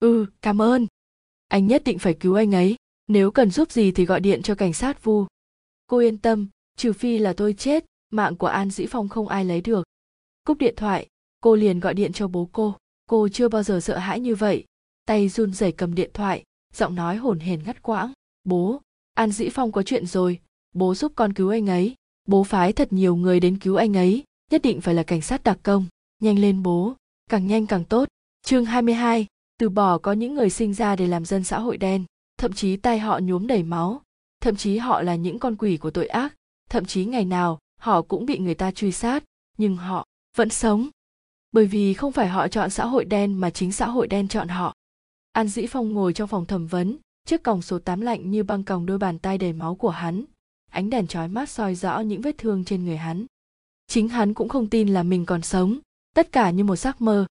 ừ cảm ơn. Anh nhất định phải cứu anh ấy. Nếu cần giúp gì thì gọi điện cho cảnh sát vu. Cô yên tâm trừ phi là tôi chết mạng của an dĩ phong không ai lấy được. Cúp điện thoại cô liền gọi điện cho bố cô. Cô chưa bao giờ sợ hãi như vậy. Tay run rẩy cầm điện thoại giọng nói hồn hển ngắt quãng. Bố an dĩ phong có chuyện rồi. Bố giúp con cứu anh ấy. Bố phái thật nhiều người đến cứu anh ấy. Nhất định phải là cảnh sát đặc công. Nhanh lên bố. Càng nhanh càng tốt. Chương 22, từ bỏ có những người sinh ra để làm dân xã hội đen, thậm chí tay họ nhuốm đầy máu, thậm chí họ là những con quỷ của tội ác, thậm chí ngày nào họ cũng bị người ta truy sát, nhưng họ vẫn sống. Bởi vì không phải họ chọn xã hội đen mà chính xã hội đen chọn họ. An dĩ phong ngồi trong phòng thẩm vấn, chiếc còng số 8 lạnh như băng còng đôi bàn tay đầy máu của hắn. Ánh đèn chói mắt soi rõ những vết thương trên người hắn. Chính hắn cũng không tin là mình còn sống, tất cả như một giấc mơ.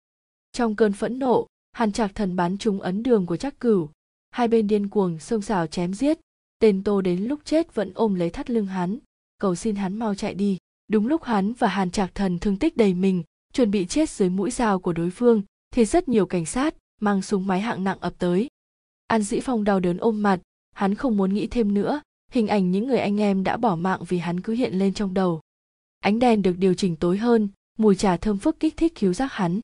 Trong cơn phẫn nộ hàn trạc thần bắn trúng ấn đường của Trác cửu. Hai bên điên cuồng xông xào chém giết. Tên tô đến lúc chết vẫn ôm lấy thắt lưng hắn. Cầu xin hắn mau chạy đi. Đúng lúc hắn và hàn trạc thần thương tích đầy mình, chuẩn bị chết dưới mũi dao của đối phương, thì rất nhiều cảnh sát mang súng máy hạng nặng ập tới. An dĩ phong đau đớn ôm mặt, hắn không muốn nghĩ thêm nữa. Hình ảnh những người anh em đã bỏ mạng vì hắn cứ hiện lên trong đầu. Ánh đèn được điều chỉnh tối hơn, mùi trà thơm phức kích thích khiếu giác hắn.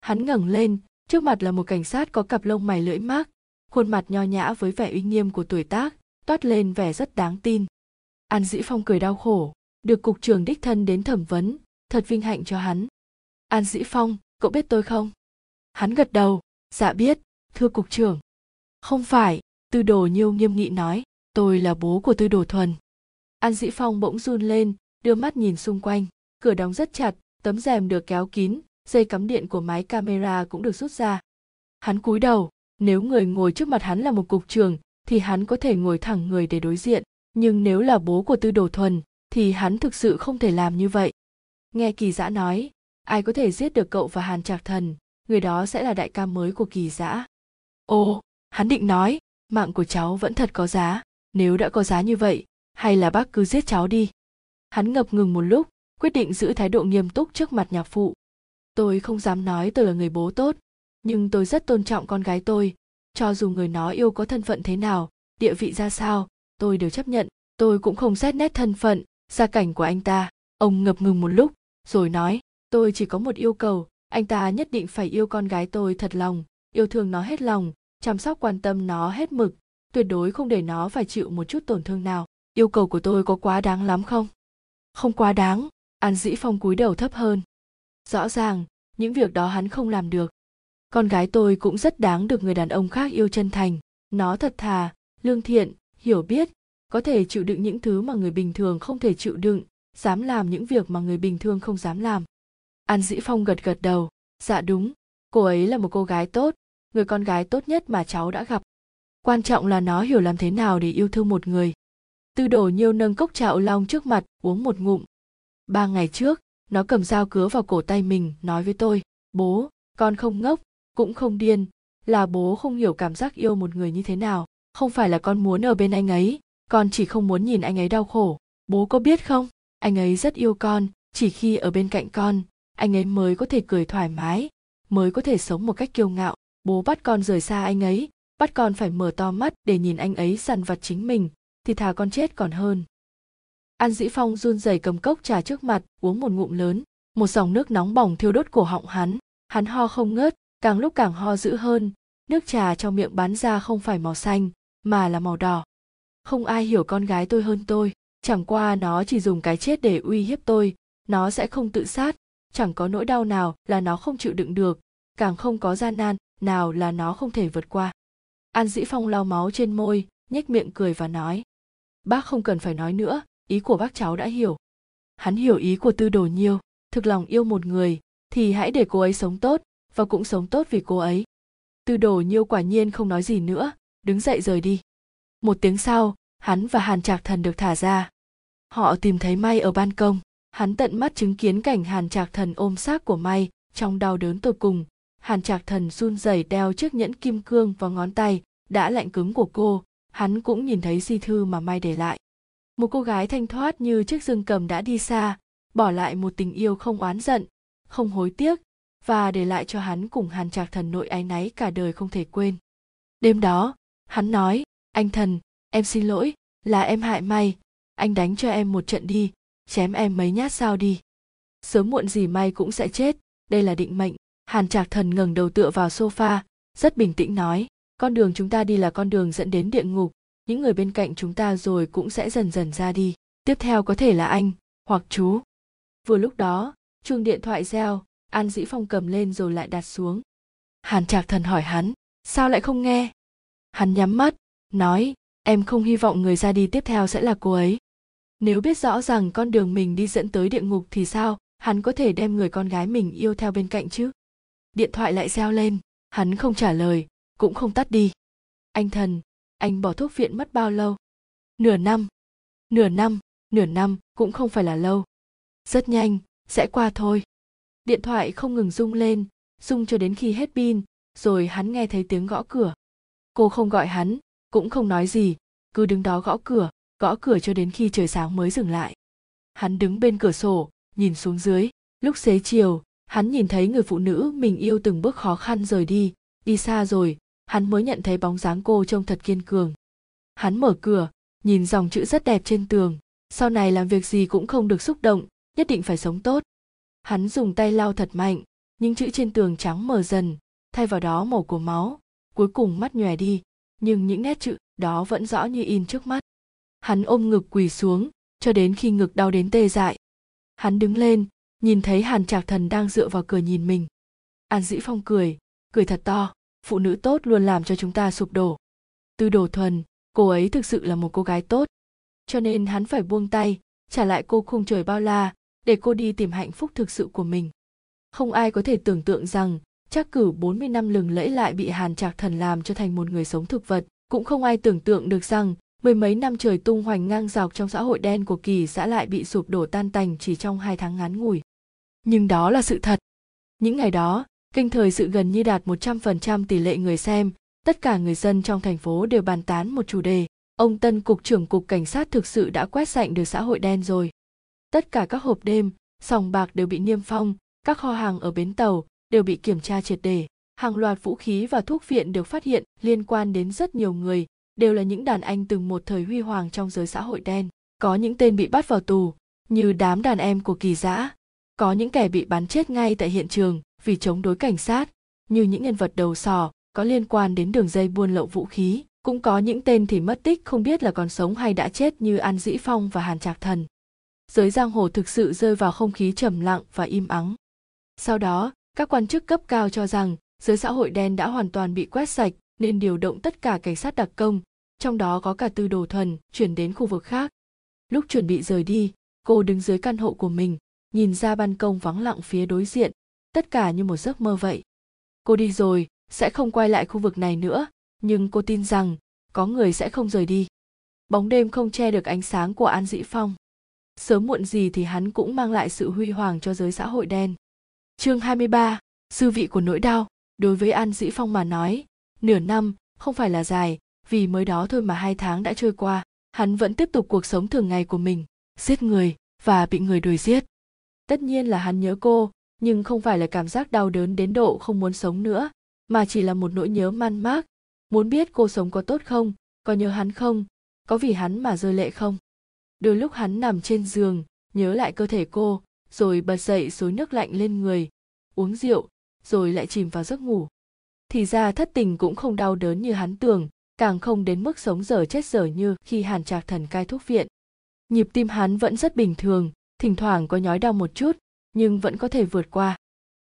Hắn ngẩng lên trước mặt là một cảnh sát có cặp lông mày lưỡi mác, khuôn mặt nho nhã với vẻ uy nghiêm của tuổi tác, toát lên vẻ rất đáng tin. An dĩ phong cười đau khổ, được cục trưởng đích thân đến thẩm vấn, thật vinh hạnh cho hắn. An dĩ phong, cậu biết tôi không? Hắn gật đầu dạ biết, thưa cục trưởng. Không phải, tư đồ nhiêu nghiêm nghị nói, tôi là bố của tư đồ thuần. An dĩ phong bỗng run lên, đưa mắt nhìn xung quanh, cửa đóng rất chặt, tấm rèm được kéo kín dây cắm điện của máy camera cũng được rút ra. Hắn cúi đầu, nếu người ngồi trước mặt hắn là một cục trưởng thì hắn có thể ngồi thẳng người để đối diện, nhưng nếu là bố của tư đồ thuần, thì hắn thực sự không thể làm như vậy. Nghe kỳ giã nói, ai có thể giết được cậu và hàn trạc thần, người đó sẽ là đại ca mới của kỳ giã ồ, hắn định nói, mạng của cháu vẫn thật có giá, nếu đã có giá như vậy, hay là bác cứ giết cháu đi. Hắn ngập ngừng một lúc, quyết định giữ thái độ nghiêm túc trước mặt nhạc phụ tôi không dám nói tôi là người bố tốt, nhưng tôi rất tôn trọng con gái tôi. Cho dù người nó yêu có thân phận thế nào, địa vị ra sao, tôi đều chấp nhận. Tôi cũng không xét nét thân phận, gia cảnh của anh ta. Ông ngập ngừng một lúc, rồi nói, tôi chỉ có một yêu cầu, anh ta nhất định phải yêu con gái tôi thật lòng, yêu thương nó hết lòng, chăm sóc quan tâm nó hết mực. Tuyệt đối không để nó phải chịu một chút tổn thương nào. Yêu cầu của tôi có quá đáng lắm không? Không quá đáng. An dĩ phong cúi đầu thấp hơn rõ ràng, những việc đó hắn không làm được. Con gái tôi cũng rất đáng được người đàn ông khác yêu chân thành. Nó thật thà, lương thiện, hiểu biết, có thể chịu đựng những thứ mà người bình thường không thể chịu đựng, dám làm những việc mà người bình thường không dám làm. An dĩ phong gật gật đầu. Dạ đúng, cô ấy là một cô gái tốt, người con gái tốt nhất mà cháu đã gặp. Quan trọng là nó hiểu làm thế nào để yêu thương một người. Tư đồ nhiêu nâng cốc trạo long trước mặt, uống một ngụm. Ba ngày trước nó cầm dao cứa vào cổ tay mình, nói với tôi, bố, con không ngốc, cũng không điên. Là bố không hiểu cảm giác yêu một người như thế nào. Không phải là con muốn ở bên anh ấy. Con chỉ không muốn nhìn anh ấy đau khổ. Bố có biết không? Anh ấy rất yêu con, chỉ khi ở bên cạnh con, anh ấy mới có thể cười thoải mái, mới có thể sống một cách kiêu ngạo. Bố bắt con rời xa anh ấy, bắt con phải mở to mắt để nhìn anh ấy săn vặt chính mình, thì thà con chết còn hơn an dĩ phong run rẩy cầm cốc trà trước mặt, uống một ngụm lớn. Một dòng nước nóng bỏng thiêu đốt cổ họng hắn. Hắn ho không ngớt, càng lúc càng ho dữ hơn. Nước trà trong miệng bắn ra không phải màu xanh, mà là màu đỏ. Không ai hiểu con gái tôi hơn tôi. Chẳng qua nó chỉ dùng cái chết để uy hiếp tôi. Nó sẽ không tự sát. Chẳng có nỗi đau nào là nó không chịu đựng được. Càng không có gian nan nào là nó không thể vượt qua. An dĩ phong lau máu trên môi, nhếch miệng cười và nói, bác không cần phải nói nữa ý của bác cháu đã hiểu. Hắn hiểu ý của tư đồ nhiêu, thực lòng yêu một người, thì hãy để cô ấy sống tốt, và cũng sống tốt vì cô ấy. Tư đồ nhiêu quả nhiên không nói gì nữa, đứng dậy rời đi. Một tiếng sau, hắn và hàn trạc thần được thả ra. Họ tìm thấy may ở ban công. Hắn tận mắt chứng kiến cảnh hàn trạc thần ôm xác của may trong đau đớn tột cùng. Hàn trạc thần run rẩy đeo chiếc nhẫn kim cương vào ngón tay, đã lạnh cứng của cô. Hắn cũng nhìn thấy di thư mà may để lại một cô gái thanh thoát như chiếc dương cầm đã đi xa, bỏ lại một tình yêu không oán giận, không hối tiếc, và để lại cho hắn cùng hàn trạc thần nội áy náy cả đời không thể quên. Đêm đó, hắn nói, anh thần, em xin lỗi, là em hại may. Anh đánh cho em một trận đi, chém em mấy nhát sao đi. Sớm muộn gì may cũng sẽ chết. Đây là định mệnh. Hàn trạc thần ngẩng đầu tựa vào sofa, rất bình tĩnh nói, con đường chúng ta đi là con đường dẫn đến địa ngục những người bên cạnh chúng ta rồi cũng sẽ dần dần ra đi. Tiếp theo có thể là anh, hoặc chú. Vừa lúc đó, chuông điện thoại reo, an dĩ phong cầm lên rồi lại đặt xuống. Hàn trạc thần hỏi hắn, sao lại không nghe? Hắn nhắm mắt, nói, em không hy vọng người ra đi tiếp theo sẽ là cô ấy. Nếu biết rõ rằng con đường mình đi dẫn tới địa ngục thì sao, hắn có thể đem người con gái mình yêu theo bên cạnh chứ? Điện thoại lại reo lên. Hắn không trả lời, cũng không tắt đi. Anh thần anh bỏ thuốc viện mất bao lâu? Nửa năm. Nửa năm nửa năm cũng không phải là lâu. Rất nhanh, sẽ qua thôi. Điện thoại không ngừng rung lên, rung cho đến khi hết pin, rồi hắn nghe thấy tiếng gõ cửa. Cô không gọi hắn, cũng không nói gì, cứ đứng đó gõ cửa gõ cửa cho đến khi trời sáng mới dừng lại. Hắn đứng bên cửa sổ, nhìn xuống dưới. Lúc xế chiều, hắn nhìn thấy người phụ nữ mình yêu từng bước khó khăn rời đi đi xa rồi hắn mới nhận thấy bóng dáng cô trông thật kiên cường. Hắn mở cửa, nhìn dòng chữ rất đẹp trên tường. Sau này làm việc gì cũng không được xúc động, nhất định phải sống tốt. Hắn dùng tay lau thật mạnh, những chữ trên tường trắng mờ dần, thay vào đó màu của máu, cuối cùng mắt nhòe đi, nhưng những nét chữ đó vẫn rõ như in trước mắt. Hắn ôm ngực quỳ xuống, cho đến khi ngực đau đến tê dại. Hắn đứng lên, nhìn thấy hàn trạc thần đang dựa vào cửa nhìn mình. An dĩ phong cười cười thật to phụ nữ tốt luôn làm cho chúng ta sụp đổ từ đồ thuần cô ấy thực sự là một cô gái tốt cho nên hắn phải buông tay trả lại cô khung trời bao la để cô đi tìm hạnh phúc thực sự của mình không ai có thể tưởng tượng rằng chắc cử 40 năm lừng lẫy lại bị Hàn Trạc Thần làm cho thành một người sống thực vật, cũng không ai tưởng tượng được rằng mười mấy năm trời tung hoành ngang dọc trong xã hội đen của kỳ xã lại bị sụp đổ tan tành chỉ trong hai tháng ngắn ngủi. Nhưng đó là sự thật. Những ngày đó, kênh thời sự gần như đạt 100% tỷ lệ người xem, tất cả người dân trong thành phố đều bàn tán một chủ đề. Ông Tân Cục trưởng Cục Cảnh sát thực sự đã quét sạch được xã hội đen rồi. Tất cả các hộp đêm, sòng bạc đều bị niêm phong, các kho hàng ở bến tàu đều bị kiểm tra triệt để. Hàng loạt vũ khí và thuốc viện được phát hiện liên quan đến rất nhiều người, đều là những đàn anh từng một thời huy hoàng trong giới xã hội đen. Có những tên bị bắt vào tù, như đám đàn em của kỳ giã. Có những kẻ bị bắn chết ngay tại hiện trường vì chống đối cảnh sát, như những nhân vật đầu sò có liên quan đến đường dây buôn lậu vũ khí. Cũng có những tên thì mất tích không biết là còn sống hay đã chết như An Dĩ Phong và Hàn Trạc Thần. Giới giang hồ thực sự rơi vào không khí trầm lặng và im ắng. Sau đó, các quan chức cấp cao cho rằng giới xã hội đen đã hoàn toàn bị quét sạch nên điều động tất cả cảnh sát đặc công, trong đó có cả tư đồ thuần, chuyển đến khu vực khác. Lúc chuẩn bị rời đi, cô đứng dưới căn hộ của mình, nhìn ra ban công vắng lặng phía đối diện, tất cả như một giấc mơ vậy. Cô đi rồi, sẽ không quay lại khu vực này nữa, nhưng cô tin rằng có người sẽ không rời đi. Bóng đêm không che được ánh sáng của An Dĩ Phong. Sớm muộn gì thì hắn cũng mang lại sự huy hoàng cho giới xã hội đen. Chương 23, sư vị của nỗi đau, đối với An Dĩ Phong mà nói, nửa năm không phải là dài, vì mới đó thôi mà hai tháng đã trôi qua, hắn vẫn tiếp tục cuộc sống thường ngày của mình, giết người và bị người đuổi giết. Tất nhiên là hắn nhớ cô, nhưng không phải là cảm giác đau đớn đến độ không muốn sống nữa, mà chỉ là một nỗi nhớ man mác, muốn biết cô sống có tốt không, có nhớ hắn không, có vì hắn mà rơi lệ không. Đôi lúc hắn nằm trên giường, nhớ lại cơ thể cô, rồi bật dậy xối nước lạnh lên người uống rượu rồi lại chìm vào giấc ngủ. Thì ra thất tình cũng không đau đớn như hắn tưởng càng không đến mức sống dở chết dở như khi hàn trạc thần cai thuốc viện. Nhịp tim hắn vẫn rất bình thường thỉnh thoảng có nhói đau một chút nhưng vẫn có thể vượt qua.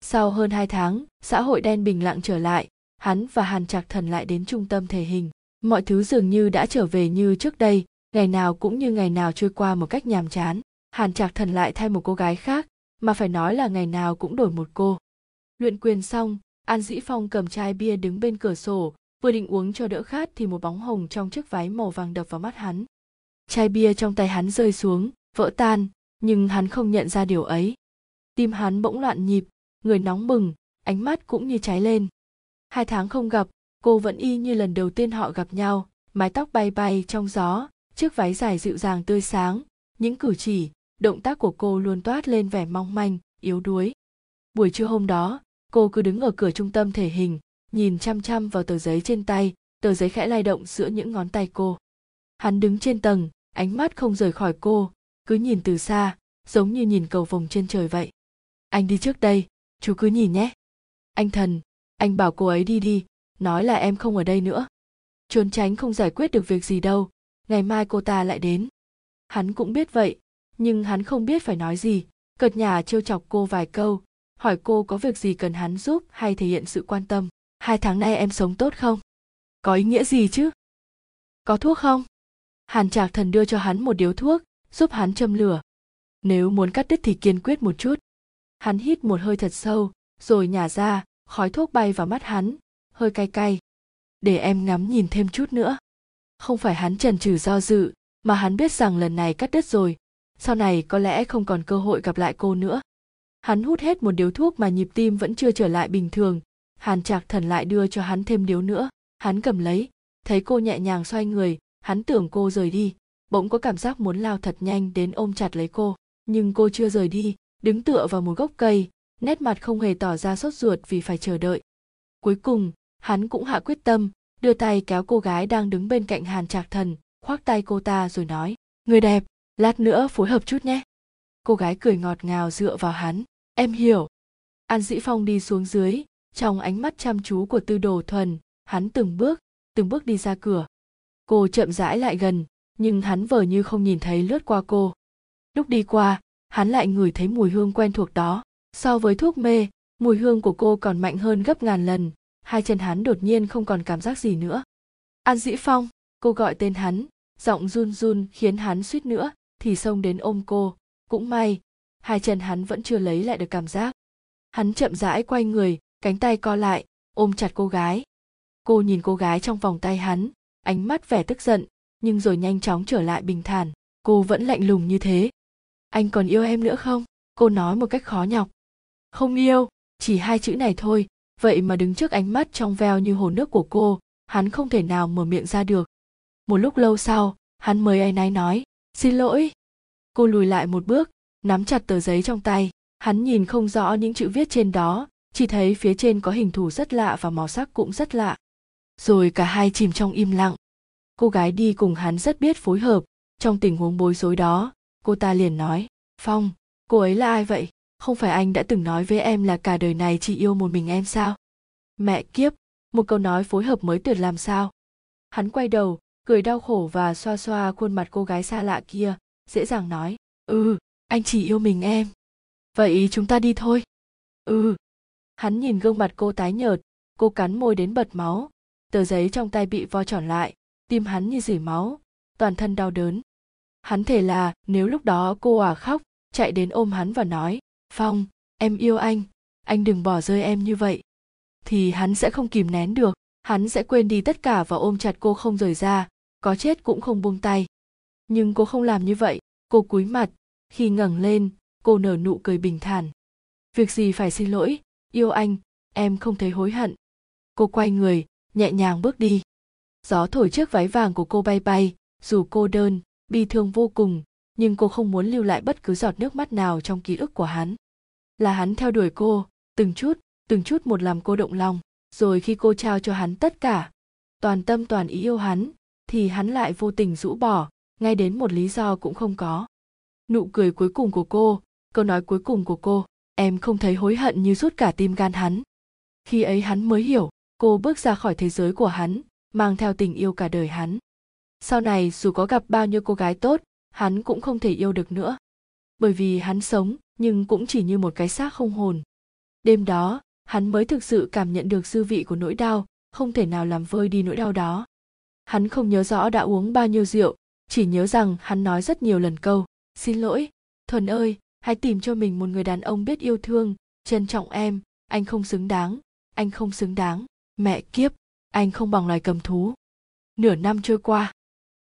Sau hơn hai tháng, xã hội đen bình lặng trở lại, hắn và hàn trạc thần lại đến trung tâm thể hình. Mọi thứ dường như đã trở về như trước đây, ngày nào cũng như ngày nào trôi qua một cách nhàm chán. Hàn trạc thần lại thay một cô gái khác, mà phải nói là ngày nào cũng đổi một cô. Luyện quyền xong, an dĩ phong cầm chai bia đứng bên cửa sổ, vừa định uống cho đỡ khát thì một bóng hồng trong chiếc váy màu vàng đập vào mắt hắn. Chai bia trong tay hắn rơi xuống, vỡ tan, nhưng hắn không nhận ra điều ấy tim hắn bỗng loạn nhịp, người nóng bừng, ánh mắt cũng như cháy lên. Hai tháng không gặp, cô vẫn y như lần đầu tiên họ gặp nhau, mái tóc bay bay trong gió, chiếc váy dài dịu dàng tươi sáng, những cử chỉ, động tác của cô luôn toát lên vẻ mong manh, yếu đuối. Buổi trưa hôm đó, cô cứ đứng ở cửa trung tâm thể hình, nhìn chăm chăm vào tờ giấy trên tay, tờ giấy khẽ lay động giữa những ngón tay cô. Hắn đứng trên tầng, ánh mắt không rời khỏi cô, cứ nhìn từ xa, giống như nhìn cầu vồng trên trời vậy anh đi trước đây, chú cứ nhìn nhé. Anh thần, anh bảo cô ấy đi đi, nói là em không ở đây nữa. Trốn tránh không giải quyết được việc gì đâu, ngày mai cô ta lại đến. Hắn cũng biết vậy, nhưng hắn không biết phải nói gì, cợt nhà trêu chọc cô vài câu, hỏi cô có việc gì cần hắn giúp hay thể hiện sự quan tâm. Hai tháng nay em sống tốt không? Có ý nghĩa gì chứ? Có thuốc không? Hàn trạc thần đưa cho hắn một điếu thuốc, giúp hắn châm lửa. Nếu muốn cắt đứt thì kiên quyết một chút hắn hít một hơi thật sâu, rồi nhả ra, khói thuốc bay vào mắt hắn. Hơi cay cay. Để em ngắm nhìn thêm chút nữa. Không phải hắn trần trừ do dự, mà hắn biết rằng lần này cắt đứt rồi. Sau này có lẽ không còn cơ hội gặp lại cô nữa. Hắn hút hết một điếu thuốc mà nhịp tim vẫn chưa trở lại bình thường. Hàn trạc thần lại đưa cho hắn thêm điếu nữa. Hắn cầm lấy. Thấy cô nhẹ nhàng xoay người, hắn tưởng cô rời đi. Bỗng có cảm giác muốn lao thật nhanh đến ôm chặt lấy cô. Nhưng cô chưa rời đi đứng tựa vào một gốc cây, nét mặt không hề tỏ ra sốt ruột vì phải chờ đợi. Cuối cùng, hắn cũng hạ quyết tâm, đưa tay kéo cô gái đang đứng bên cạnh hàn trạc thần, khoác tay cô ta rồi nói, người đẹp, lát nữa phối hợp chút nhé. Cô gái cười ngọt ngào dựa vào hắn, em hiểu. An dĩ phong đi xuống dưới, trong ánh mắt chăm chú của tư đồ thuần, hắn từng bước từng bước đi ra cửa. Cô chậm rãi lại gần, nhưng hắn vờ như không nhìn thấy lướt qua cô. Lúc đi qua hắn lại ngửi thấy mùi hương quen thuộc đó. So với thuốc mê, mùi hương của cô còn mạnh hơn gấp ngàn lần, hai chân hắn đột nhiên không còn cảm giác gì nữa. An dĩ phong, cô gọi tên hắn, giọng run run khiến hắn suýt nữa, thì xông đến ôm cô. Cũng may, hai chân hắn vẫn chưa lấy lại được cảm giác. Hắn chậm rãi quay người, cánh tay co lại, ôm chặt cô gái. Cô nhìn cô gái trong vòng tay hắn, ánh mắt vẻ tức giận, nhưng rồi nhanh chóng trở lại bình thản. Cô vẫn lạnh lùng như thế anh còn yêu em nữa không? Cô nói một cách khó nhọc. Không yêu, chỉ hai chữ này thôi. Vậy mà đứng trước ánh mắt trong veo như hồ nước của cô, hắn không thể nào mở miệng ra được. Một lúc lâu sau, hắn mới áy náy nói, xin lỗi. Cô lùi lại một bước, nắm chặt tờ giấy trong tay. Hắn nhìn không rõ những chữ viết trên đó, chỉ thấy phía trên có hình thù rất lạ và màu sắc cũng rất lạ. Rồi cả hai chìm trong im lặng. Cô gái đi cùng hắn rất biết phối hợp, trong tình huống bối rối đó cô ta liền nói, phong, cô ấy là ai vậy? Không phải anh đã từng nói với em là cả đời này chỉ yêu một mình em sao? Mẹ kiếp, một câu nói phối hợp mới tuyệt làm sao? Hắn quay đầu, cười đau khổ và xoa xoa khuôn mặt cô gái xa lạ kia, dễ dàng nói ừ anh chỉ yêu mình em. Vậy chúng ta đi thôi. Ừ. Hắn nhìn gương mặt cô tái nhợt, cô cắn môi đến bật máu. Tờ giấy trong tay bị vo tròn lại, tim hắn như dỉ máu, toàn thân đau đớn hắn thể là, nếu lúc đó cô à khóc, chạy đến ôm hắn và nói, phong, em yêu anh anh đừng bỏ rơi em như vậy. Thì hắn sẽ không kìm nén được, hắn sẽ quên đi tất cả và ôm chặt cô không rời ra, có chết cũng không buông tay. Nhưng cô không làm như vậy, cô cúi mặt, khi ngẩng lên, cô nở nụ cười bình thản. Việc gì phải xin lỗi, yêu anh, em không thấy hối hận. Cô quay người, nhẹ nhàng bước đi. Gió thổi chiếc váy vàng của cô bay bay, dù cô đơn bi thương vô cùng, nhưng cô không muốn lưu lại bất cứ giọt nước mắt nào trong ký ức của hắn. Là hắn theo đuổi cô, từng chút từng chút một làm cô động lòng, rồi khi cô trao cho hắn tất cả, toàn tâm toàn ý yêu hắn, thì hắn lại vô tình rũ bỏ, ngay đến một lý do cũng không có. Nụ cười cuối cùng của cô, câu nói cuối cùng của cô, em không thấy hối hận như rút cả tim gan hắn. Khi ấy hắn mới hiểu, cô bước ra khỏi thế giới của hắn, mang theo tình yêu cả đời hắn sau này dù có gặp bao nhiêu cô gái tốt, hắn cũng không thể yêu được nữa. Bởi vì hắn sống, nhưng cũng chỉ như một cái xác không hồn. Đêm đó, hắn mới thực sự cảm nhận được dư vị của nỗi đau, không thể nào làm vơi đi nỗi đau đó. Hắn không nhớ rõ đã uống bao nhiêu rượu, chỉ nhớ rằng hắn nói rất nhiều lần câu, xin lỗi, thuần ơi, hãy tìm cho mình một người đàn ông biết yêu thương, trân trọng em, anh không xứng đáng, anh không xứng đáng, mẹ kiếp, anh không bằng loài cầm thú. Nửa năm trôi qua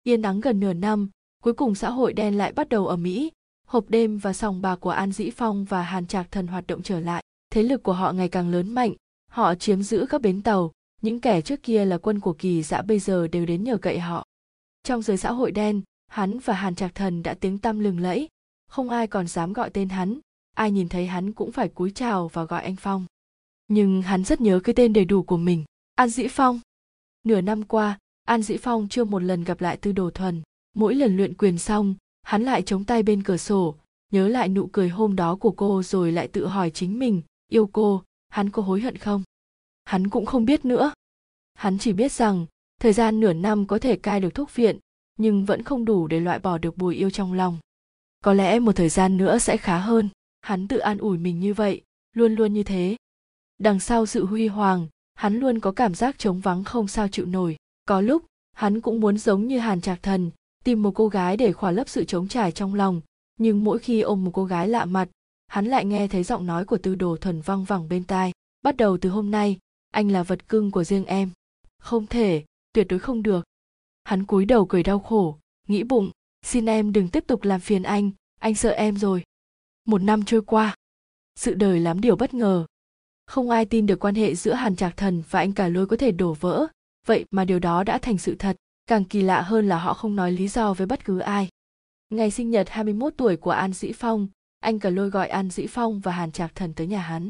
yên nắng gần nửa năm, cuối cùng xã hội đen lại bắt đầu ở mỹ hộp đêm và sòng bạc của an dĩ phong và hàn trạc thần hoạt động trở lại. Thế lực của họ ngày càng lớn mạnh, họ chiếm giữ các bến tàu. Những kẻ trước kia là quân của kỳ dã bây giờ đều đến nhờ cậy họ. Trong giới xã hội đen, hắn và hàn trạc thần đã tiếng tăm lừng lẫy. Không ai còn dám gọi tên hắn, ai nhìn thấy hắn cũng phải cúi chào và gọi anh phong. Nhưng hắn rất nhớ cái tên đầy đủ của mình, an dĩ phong. Nửa năm qua an dĩ phong chưa một lần gặp lại tư đồ thuần. Mỗi lần luyện quyền xong, hắn lại chống tay bên cửa sổ, nhớ lại nụ cười hôm đó của cô rồi lại tự hỏi chính mình, yêu cô, hắn có hối hận không? Hắn cũng không biết nữa. Hắn chỉ biết rằng, thời gian nửa năm có thể cai được thuốc viện, nhưng vẫn không đủ để loại bỏ được bùi yêu trong lòng. Có lẽ một thời gian nữa sẽ khá hơn. Hắn tự an ủi mình như vậy, luôn luôn như thế. Đằng sau sự huy hoàng, hắn luôn có cảm giác trống vắng không sao chịu nổi có lúc, hắn cũng muốn giống như hàn trạc thần, tìm một cô gái để khỏa lấp sự trống trải trong lòng, nhưng mỗi khi ôm một cô gái lạ mặt, hắn lại nghe thấy giọng nói của tư đồ thuần văng vẳng bên tai. Bắt đầu từ hôm nay, anh là vật cưng của riêng em. Không thể, tuyệt đối không được. Hắn cúi đầu cười đau khổ, nghĩ bụng, xin em đừng tiếp tục làm phiền anh anh sợ em rồi. Một năm trôi qua, sự đời lắm điều bất ngờ. Không ai tin được quan hệ giữa hàn trạc thần và anh cả lôi có thể đổ vỡ vậy mà điều đó đã thành sự thật càng kỳ lạ hơn là họ không nói lý do với bất cứ ai ngày sinh nhật 21 tuổi của An Dĩ Phong, anh cả lôi gọi An Dĩ Phong và Hàn Trạc Thần tới nhà hắn.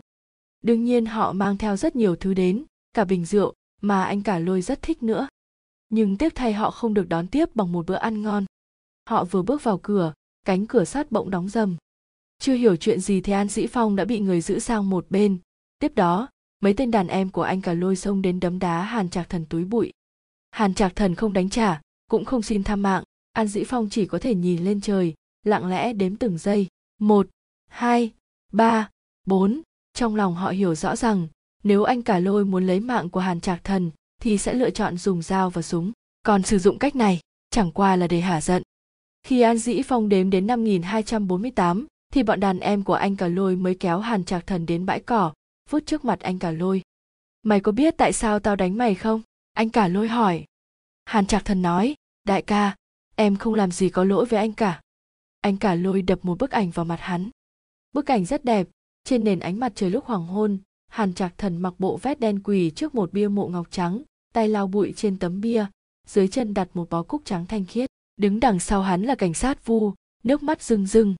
Đương nhiên họ mang theo rất nhiều thứ đến, cả bình rượu mà anh cả lôi rất thích nữa. Nhưng tiếc thay họ không được đón tiếp bằng một bữa ăn ngon. Họ vừa bước vào cửa, cánh cửa sắt bỗng đóng dầm. Chưa hiểu chuyện gì thì An Dĩ Phong đã bị người giữ sang một bên. Tiếp đó, mấy tên đàn em của anh cả lôi xông đến đấm đá Hàn Trạc Thần túi bụi. Hàn Trạc Thần không đánh trả, cũng không xin tha mạng, An Dĩ Phong chỉ có thể nhìn lên trời, lặng lẽ đếm từng giây. Một, hai, ba, bốn. Trong lòng họ hiểu rõ rằng nếu anh cả lôi muốn lấy mạng của Hàn Trạc Thần thì sẽ lựa chọn dùng dao và súng. Còn sử dụng cách này chẳng qua là để hả giận. Khi An Dĩ Phong đếm đến 5248 thì bọn đàn em của anh cả lôi mới kéo Hàn Trạc Thần đến bãi cỏ, vút trước mặt anh cả lôi. Mày có biết tại sao tao đánh mày không? Anh cả lôi hỏi. Hàn Trạc Thần nói, đại ca, em không làm gì có lỗi với anh cả anh cả lôi đập một bức ảnh vào mặt hắn bức ảnh rất đẹp trên nền ánh mặt trời lúc hoàng hôn hàn trạc thần mặc bộ vét đen quỳ trước một bia mộ ngọc trắng tay lau bụi trên tấm bia dưới chân đặt một bó cúc trắng thanh khiết đứng đằng sau hắn là cảnh sát vu nước mắt rưng rưng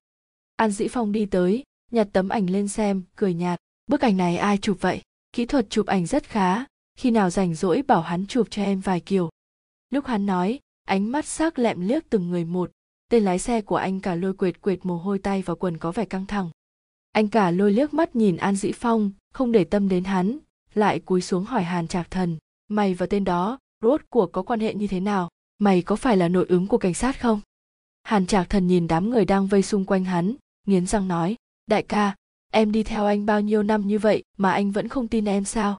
an dĩ phong đi tới nhặt tấm ảnh lên xem cười nhạt bức ảnh này ai chụp vậy? Kỹ thuật chụp ảnh rất khá. Khi nào rảnh rỗi bảo hắn chụp cho em vài kiểu. Lúc hắn nói, ánh mắt sắc lẹm liếc từng người một. Tên lái xe của anh cả lôi quệt quệt mồ hôi tay vào quần có vẻ căng thẳng. Anh cả lôi liếc mắt nhìn an dĩ phong, không để tâm đến hắn, lại cúi xuống hỏi hàn trạc thần, mày và tên đó, rốt cuộc có quan hệ như thế nào? Mày có phải là nội ứng của cảnh sát không? Hàn trạc thần nhìn đám người đang vây xung quanh hắn, nghiến răng nói, đại ca em đi theo anh bao nhiêu năm như vậy mà anh vẫn không tin em sao?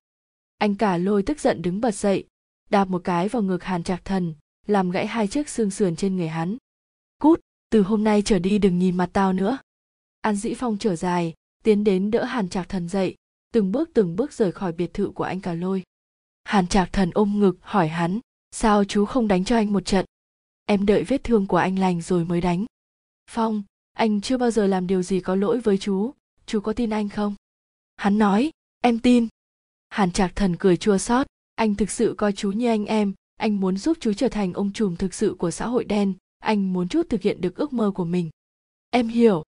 Anh cả lôi tức giận đứng bật dậy, đạp một cái vào ngực hàn trạc thần, làm gãy hai chiếc xương sườn trên người hắn. Cút, từ hôm nay trở đi đừng nhìn mặt tao nữa. An dĩ phong trở dài, tiến đến đỡ hàn trạc thần dậy, từng bước từng bước rời khỏi biệt thự của anh cả lôi. Hàn trạc thần ôm ngực hỏi hắn, sao chú không đánh cho anh một trận? Em đợi vết thương của anh lành rồi mới đánh. Phong, anh chưa bao giờ làm điều gì có lỗi với chú chú có tin anh không? Hắn nói, em tin. Hàn trạc thần cười chua xót. Anh thực sự coi chú như anh em. Anh muốn giúp chú trở thành ông trùm thực sự của xã hội đen. Anh muốn chút thực hiện được ước mơ của mình. Em hiểu.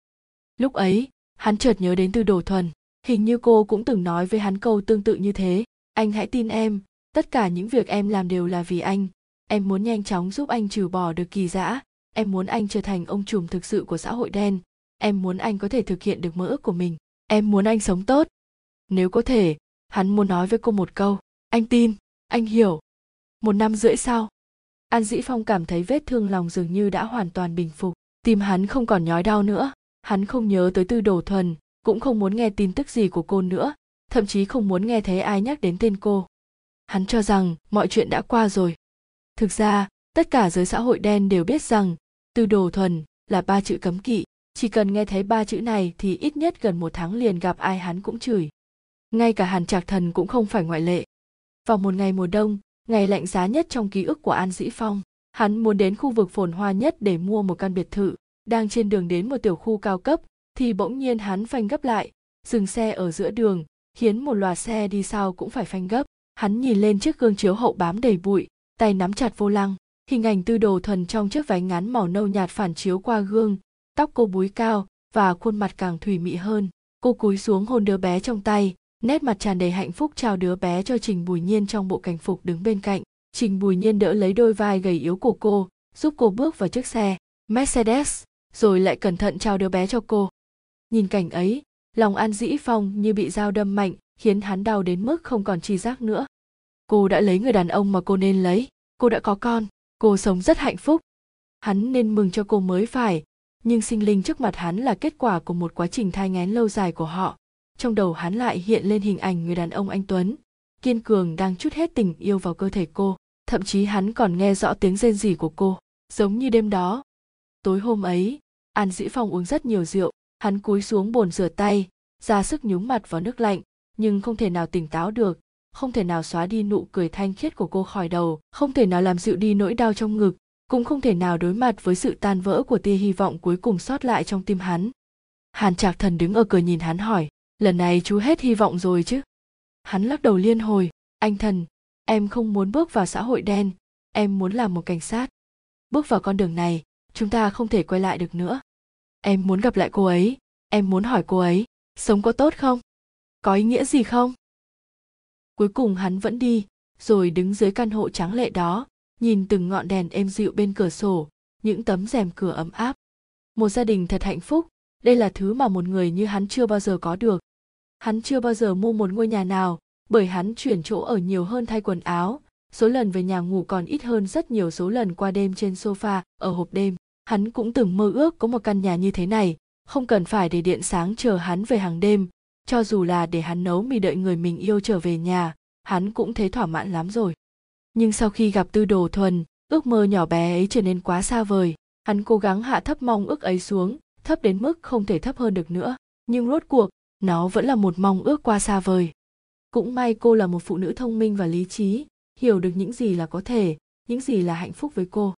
Lúc ấy, hắn chợt nhớ đến từ đồ thuần. Hình như cô cũng từng nói với hắn câu tương tự như thế. Anh hãy tin em. Tất cả những việc em làm đều là vì anh. Em muốn nhanh chóng giúp anh trừ bỏ được kỳ dã. Em muốn anh trở thành ông trùm thực sự của xã hội đen em muốn anh có thể thực hiện được mơ ước của mình. Em muốn anh sống tốt. Nếu có thể, hắn muốn nói với cô một câu. Anh tin, anh hiểu. Một năm rưỡi sau, an dĩ phong cảm thấy vết thương lòng dường như đã hoàn toàn bình phục. Tim hắn không còn nhói đau nữa. Hắn không nhớ tới tư đồ thuần, cũng không muốn nghe tin tức gì của cô nữa, thậm chí không muốn nghe thấy ai nhắc đến tên cô. Hắn cho rằng, mọi chuyện đã qua rồi. Thực ra, tất cả giới xã hội đen đều biết rằng, tư đồ thuần là ba chữ cấm kỵ chỉ cần nghe thấy ba chữ này thì ít nhất gần một tháng liền gặp ai hắn cũng chửi ngay cả hàn trạc thần cũng không phải ngoại lệ vào một ngày mùa đông ngày lạnh giá nhất trong ký ức của An Dĩ Phong. Hắn muốn đến khu vực phồn hoa nhất để mua một căn biệt thự, đang trên đường đến một tiểu khu cao cấp thì bỗng nhiên hắn phanh gấp lại, dừng xe ở giữa đường, khiến một loạt xe đi sau cũng phải phanh gấp. Hắn nhìn lên chiếc gương chiếu hậu bám đầy bụi, tay nắm chặt vô lăng, hình ảnh tư đồ thuần trong chiếc váy ngắn màu nâu nhạt phản chiếu qua gương, tóc cô búi cao và khuôn mặt càng thủy mị hơn. Cô cúi xuống hôn đứa bé trong tay, nét mặt tràn đầy hạnh phúc chào đứa bé cho trình bùi nhiên trong bộ cảnh phục đứng bên cạnh. Trình bùi nhiên đỡ lấy đôi vai gầy yếu của cô giúp cô bước vào chiếc xe mercedes rồi lại cẩn thận trao đứa bé cho cô. Nhìn cảnh ấy lòng an dĩ phong như bị dao đâm mạnh khiến hắn đau đến mức không còn tri giác nữa. Cô đã lấy người đàn ông mà cô nên lấy cô đã có con cô sống rất hạnh phúc. Hắn nên mừng cho cô mới phải nhưng sinh linh trước mặt hắn là kết quả của một quá trình thai nghén lâu dài của họ. Trong đầu hắn lại hiện lên hình ảnh người đàn ông anh tuấn, kiên cường đang chút hết tình yêu vào cơ thể cô. Thậm chí hắn còn nghe rõ tiếng rên rỉ của cô, giống như đêm đó. Tối hôm ấy, an dĩ phong uống rất nhiều rượu, hắn cúi xuống bồn rửa tay, ra sức nhúng mặt vào nước lạnh, nhưng không thể nào tỉnh táo được, không thể nào xóa đi nụ cười thanh khiết của cô khỏi đầu, không thể nào làm dịu đi nỗi đau trong ngực cũng không thể nào đối mặt với sự tan vỡ của tia hy vọng cuối cùng sót lại trong tim hắn. Hàn trạc thần đứng ở cửa nhìn hắn hỏi, lần này chú hết hy vọng rồi chứ? Hắn lắc đầu liên hồi, anh thần, em không muốn bước vào xã hội đen, em muốn làm một cảnh sát. Bước vào con đường này, chúng ta không thể quay lại được nữa. Em muốn gặp lại cô ấy, em muốn hỏi cô ấy, sống có tốt không? Có ý nghĩa gì không? Cuối cùng hắn vẫn đi, rồi đứng dưới căn hộ trắng lệ đó nhìn từng ngọn đèn êm dịu bên cửa sổ, những tấm rèm cửa ấm áp. Một gia đình thật hạnh phúc, đây là thứ mà một người như hắn chưa bao giờ có được. Hắn chưa bao giờ mua một ngôi nhà nào, bởi hắn chuyển chỗ ở nhiều hơn thay quần áo, số lần về nhà ngủ còn ít hơn rất nhiều số lần qua đêm trên sofa, ở hộp đêm. Hắn cũng từng mơ ước có một căn nhà như thế này, không cần phải để điện sáng chờ hắn về hàng đêm. Cho dù là để hắn nấu mì đợi người mình yêu trở về nhà, hắn cũng thấy thỏa mãn lắm rồi nhưng sau khi gặp tư đồ thuần, ước mơ nhỏ bé ấy trở nên quá xa vời. Hắn cố gắng hạ thấp mong ước ấy xuống, thấp đến mức không thể thấp hơn được nữa. Nhưng rốt cuộc, nó vẫn là một mong ước qua xa vời. Cũng may cô là một phụ nữ thông minh và lý trí, hiểu được những gì là có thể, những gì là hạnh phúc với cô.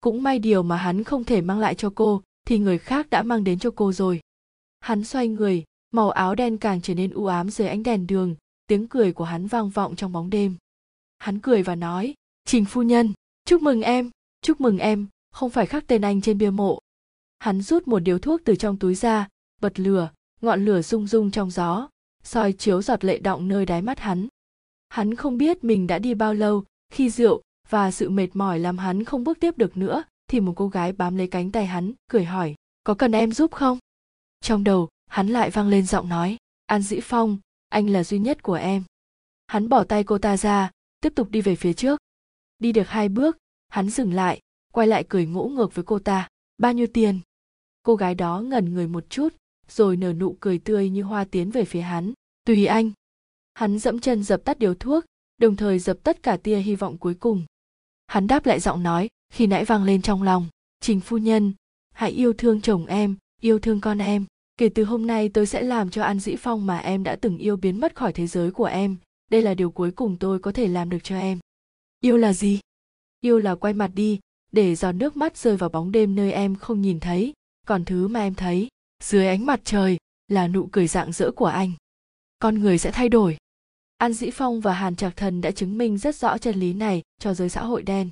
Cũng may điều mà hắn không thể mang lại cho cô, thì người khác đã mang đến cho cô rồi. Hắn xoay người, màu áo đen càng trở nên u ám dưới ánh đèn đường, tiếng cười của hắn vang vọng trong bóng đêm hắn cười và nói, trình phu nhân, chúc mừng em, chúc mừng em, không phải khắc tên anh trên bia mộ. Hắn rút một điếu thuốc từ trong túi ra, bật lửa, ngọn lửa rung rung trong gió, soi chiếu giọt lệ đọng nơi đáy mắt hắn. Hắn không biết mình đã đi bao lâu, khi rượu và sự mệt mỏi làm hắn không bước tiếp được nữa, thì một cô gái bám lấy cánh tay hắn, cười hỏi, có cần em giúp không? Trong đầu, hắn lại vang lên giọng nói, an dĩ phong, anh là duy nhất của em. Hắn bỏ tay cô ta ra tiếp tục đi về phía trước. Đi được hai bước, hắn dừng lại, quay lại cười ngỗ ngược với cô ta. Bao nhiêu tiền? Cô gái đó ngẩn người một chút, rồi nở nụ cười tươi như hoa tiến về phía hắn. Tùy anh. Hắn dẫm chân dập tắt điều thuốc, đồng thời dập tất cả tia hy vọng cuối cùng. Hắn đáp lại giọng nói, khi nãy vang lên trong lòng, trình phu nhân, hãy yêu thương chồng em, yêu thương con em. Kể từ hôm nay tôi sẽ làm cho an dĩ phong mà em đã từng yêu biến mất khỏi thế giới của em đây là điều cuối cùng tôi có thể làm được cho em. Yêu là gì? Yêu là quay mặt đi, để giọt nước mắt rơi vào bóng đêm nơi em không nhìn thấy, còn thứ mà em thấy, dưới ánh mặt trời, là nụ cười rạng rỡ của anh. Con người sẽ thay đổi. An dĩ phong và hàn trạc thần đã chứng minh rất rõ chân lý này cho giới xã hội đen.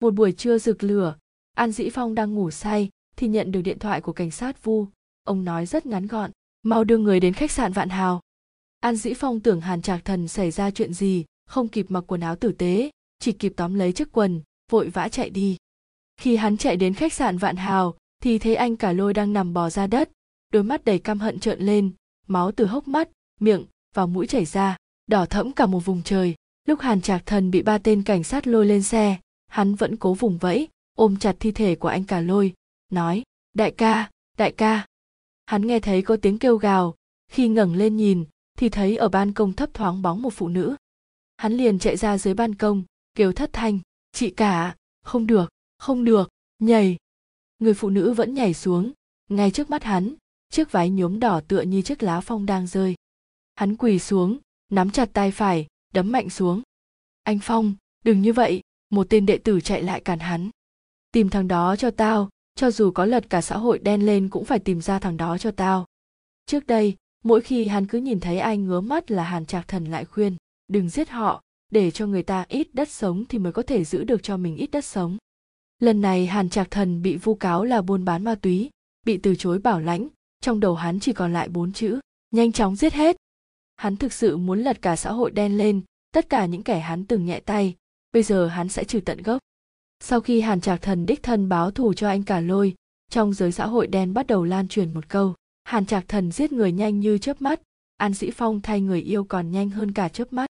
Một buổi trưa rực lửa, an dĩ phong đang ngủ say thì nhận được điện thoại của cảnh sát vu. Ông nói rất ngắn gọn, mau đưa người đến khách sạn vạn hào an dĩ phong tưởng hàn trạc thần xảy ra chuyện gì, không kịp mặc quần áo tử tế, chỉ kịp tóm lấy chiếc quần, vội vã chạy đi. Khi hắn chạy đến khách sạn vạn hào, thì thấy anh cả lôi đang nằm bò ra đất, đôi mắt đầy căm hận trợn lên, máu từ hốc mắt, miệng và mũi chảy ra, đỏ thẫm cả một vùng trời. Lúc hàn trạc thần bị ba tên cảnh sát lôi lên xe, hắn vẫn cố vùng vẫy, ôm chặt thi thể của anh cả lôi, nói, đại ca đại ca. Hắn nghe thấy có tiếng kêu gào, khi ngẩng lên nhìn thì thấy ở ban công thấp thoáng bóng một phụ nữ. Hắn liền chạy ra dưới ban công, kêu thất thanh, chị cả, không được không được, nhảy. Người phụ nữ vẫn nhảy xuống. Ngay trước mắt hắn, chiếc váy nhuốm đỏ tựa như chiếc lá phong đang rơi. Hắn quỳ xuống, nắm chặt tay phải, đấm mạnh xuống. Anh phong, đừng như vậy. Một tên đệ tử chạy lại cản hắn. Tìm thằng đó cho tao, cho dù có lật cả xã hội đen lên cũng phải tìm ra thằng đó cho tao. Trước đây mỗi khi hắn cứ nhìn thấy ai ngứa mắt là hàn trạc thần lại khuyên, đừng giết họ, để cho người ta ít đất sống thì mới có thể giữ được cho mình ít đất sống. Lần này hàn trạc thần bị vu cáo là buôn bán ma túy, bị từ chối bảo lãnh, trong đầu hắn chỉ còn lại bốn chữ, nhanh chóng giết hết. Hắn thực sự muốn lật cả xã hội đen lên, tất cả những kẻ hắn từng nhẹ tay, bây giờ hắn sẽ trừ tận gốc. Sau khi hàn trạc thần đích thân báo thù cho anh cả lôi, trong giới xã hội đen bắt đầu lan truyền một câu hàn trạc thần giết người nhanh như chớp mắt, an dĩ phong thay người yêu còn nhanh hơn cả chớp mắt.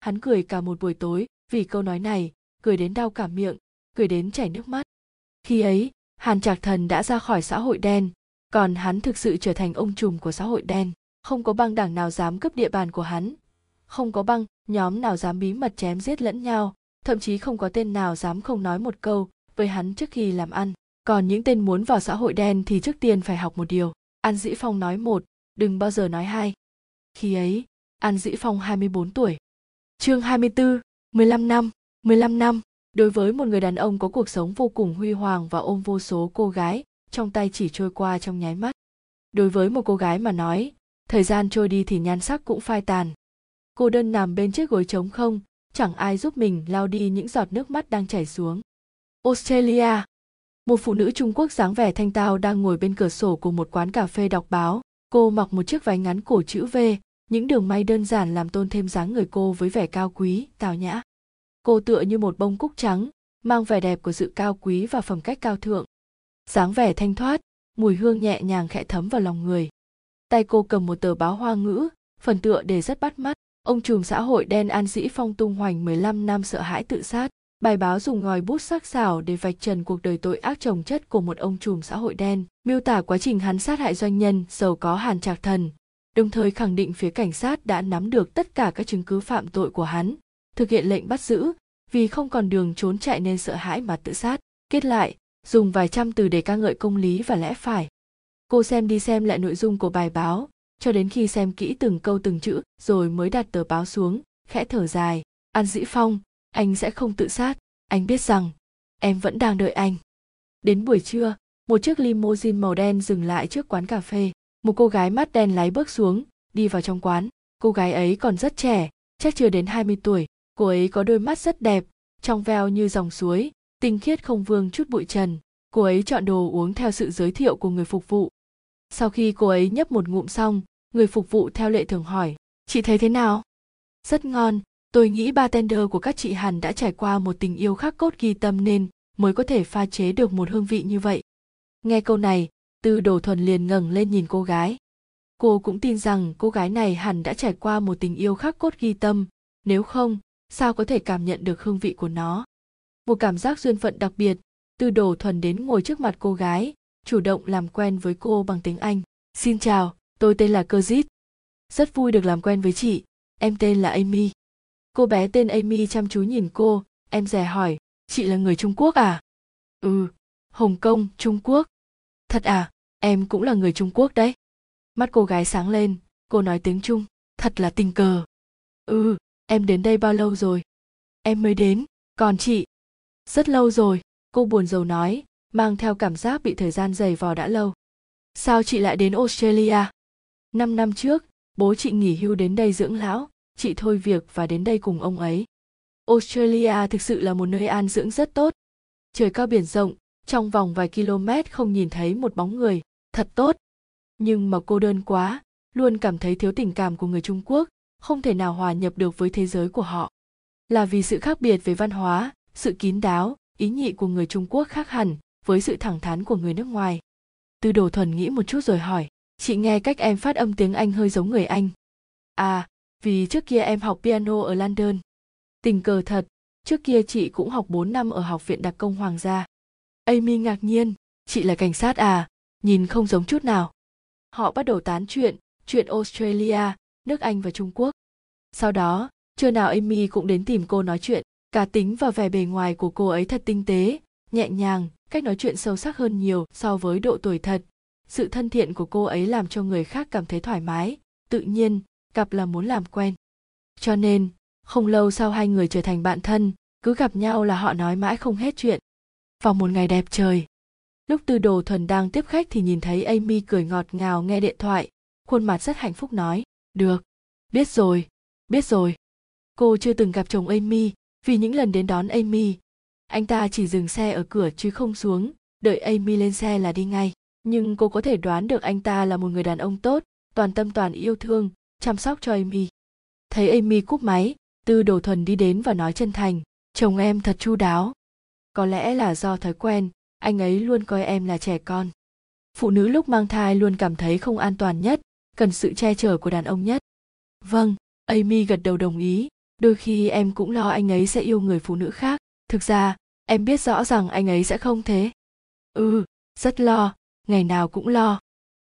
Hắn cười cả một buổi tối, vì câu nói này, cười đến đau cả miệng, cười đến chảy nước mắt. Khi ấy, hàn trạc thần đã ra khỏi xã hội đen, còn hắn thực sự trở thành ông trùm của xã hội đen. Không có băng đảng nào dám cướp địa bàn của hắn, không có băng nhóm nào dám bí mật chém giết lẫn nhau, thậm chí không có tên nào dám không nói một câu với hắn trước khi làm ăn. Còn những tên muốn vào xã hội đen thì trước tiên phải học một điều an dĩ phong nói một đừng bao giờ nói hai. Khi ấy an dĩ phong 24 tuổi. Chương 24, 15 năm 15 năm đối với một người đàn ông có cuộc sống vô cùng huy hoàng và ôm vô số cô gái trong tay chỉ trôi qua trong nháy mắt. Đối với một cô gái mà nói thời gian trôi đi thì nhan sắc cũng phai tàn. Cô đơn nằm bên chiếc gối trống không chẳng ai giúp mình lau đi những giọt nước mắt đang chảy xuống. Australia một phụ nữ trung quốc dáng vẻ thanh tao đang ngồi bên cửa sổ của một quán cà phê đọc báo. Cô mặc một chiếc váy ngắn cổ chữ v, những đường may đơn giản làm tôn thêm dáng người cô với vẻ cao quý, tào nhã. Cô tựa như một bông cúc trắng, mang vẻ đẹp của sự cao quý và phẩm cách cao thượng. Dáng vẻ thanh thoát, mùi hương nhẹ nhàng khẽ thấm vào lòng người. Tay cô cầm một tờ báo hoa ngữ, phần tựa đề rất bắt mắt. Ông trùm xã hội đen an dĩ phong tung hoành 15 năm sợ hãi tự sát bài báo dùng ngòi bút sắc sảo để vạch trần cuộc đời tội ác trồng chất của một ông trùm xã hội đen, miêu tả quá trình hắn sát hại doanh nhân, giàu có hàn trạc thần, đồng thời khẳng định phía cảnh sát đã nắm được tất cả các chứng cứ phạm tội của hắn, thực hiện lệnh bắt giữ, vì không còn đường trốn chạy nên sợ hãi mà tự sát. Kết lại, dùng vài trăm từ để ca ngợi công lý và lẽ phải. Cô xem đi xem lại nội dung của bài báo, cho đến khi xem kỹ từng câu từng chữ, rồi mới đặt tờ báo xuống, khẽ thở dài. An dĩ phong anh sẽ không tự sát. Anh biết rằng, em vẫn đang đợi anh. Đến buổi trưa, một chiếc limousine màu đen dừng lại trước quán cà phê. Một cô gái mắt đen lái bước xuống, đi vào trong quán. Cô gái ấy còn rất trẻ, chắc chưa đến 20 tuổi. Cô ấy có đôi mắt rất đẹp, trong veo như dòng suối, tinh khiết không vương chút bụi trần. Cô ấy chọn đồ uống theo sự giới thiệu của người phục vụ. Sau khi cô ấy nhấp một ngụm xong, người phục vụ theo lệ thường hỏi, chị thấy thế nào? Rất ngon tôi nghĩ bartender của các chị hẳn đã trải qua một tình yêu khắc cốt ghi tâm nên mới có thể pha chế được một hương vị như vậy. Nghe câu này, tư đồ thuần liền ngẩng lên nhìn cô gái. Cô cũng tin rằng cô gái này hẳn đã trải qua một tình yêu khắc cốt ghi tâm. Nếu không, sao có thể cảm nhận được hương vị của nó? Một cảm giác duyên phận đặc biệt, tư đồ thuần đến ngồi trước mặt cô gái, chủ động làm quen với cô bằng tiếng anh. Xin chào, tôi tên là cơ dít rất vui được làm quen với chị. Em tên là amy cô bé tên amy chăm chú nhìn cô. Em dè hỏi, chị là người trung quốc à? Ừ hồng kông, trung quốc. Thật à? Em cũng là người trung quốc đấy. Mắt cô gái sáng lên, cô nói tiếng trung, thật là tình cờ. Ừ em đến đây bao lâu rồi? Em mới đến, còn chị. Rất lâu rồi. Cô buồn rầu nói, mang theo cảm giác bị thời gian dày vò đã lâu. Sao chị lại đến australia? Năm năm trước, bố chị nghỉ hưu đến đây dưỡng lão chị thôi việc và đến đây cùng ông ấy. Australia thực sự là một nơi an dưỡng rất tốt. Trời cao biển rộng, trong vòng vài km không nhìn thấy một bóng người. Thật tốt. Nhưng mà cô đơn quá, luôn cảm thấy thiếu tình cảm của người trung quốc, không thể nào hòa nhập được với thế giới của họ. Là vì sự khác biệt về văn hóa, sự kín đáo, ý nhị của người trung quốc khác hẳn với sự thẳng thắn của người nước ngoài. Tư đồ thuần nghĩ một chút rồi hỏi, chị nghe cách em phát âm tiếng anh hơi giống người anh. À vì trước kia em học piano ở london. Tình cờ thật, trước kia chị cũng học 4 năm ở học viện đặc công hoàng gia. Amy ngạc nhiên, chị là cảnh sát à nhìn không giống chút nào. Họ bắt đầu tán chuyện chuyện australia, nước anh và trung quốc. Sau đó, trưa nào amy cũng đến tìm cô nói chuyện. Cá tính và vẻ bề ngoài của cô ấy thật tinh tế, nhẹ nhàng, cách nói chuyện sâu sắc hơn nhiều so với độ tuổi thật. Sự thân thiện của cô ấy làm cho người khác cảm thấy thoải mái, tự nhiên gặp là muốn làm quen. Cho nên, không lâu sau hai người trở thành bạn thân, cứ gặp nhau là họ nói mãi không hết chuyện. Vào một ngày đẹp trời, lúc tư đồ thuần đang tiếp khách thì nhìn thấy amy cười ngọt ngào nghe điện thoại. Khuôn mặt rất hạnh phúc nói, được, biết rồi biết rồi. Cô chưa từng gặp chồng amy, vì những lần đến đón amy, anh ta chỉ dừng xe ở cửa chứ không xuống, đợi amy lên xe là đi ngay. Nhưng cô có thể đoán được anh ta là một người đàn ông tốt, toàn tâm toàn yêu thương chăm sóc cho amy. Thấy amy cúp máy, tư đồ thuần đi đến và nói chân thành, chồng em thật chu đáo. Có lẽ là do thói quen, anh ấy luôn coi em là trẻ con. Phụ nữ lúc mang thai luôn cảm thấy không an toàn nhất, cần sự che chở của đàn ông nhất. Vâng amy gật đầu đồng ý, đôi khi em cũng lo anh ấy sẽ yêu người phụ nữ khác. Thực ra, em biết rõ rằng anh ấy sẽ không thế. Ừ rất lo, ngày nào cũng lo.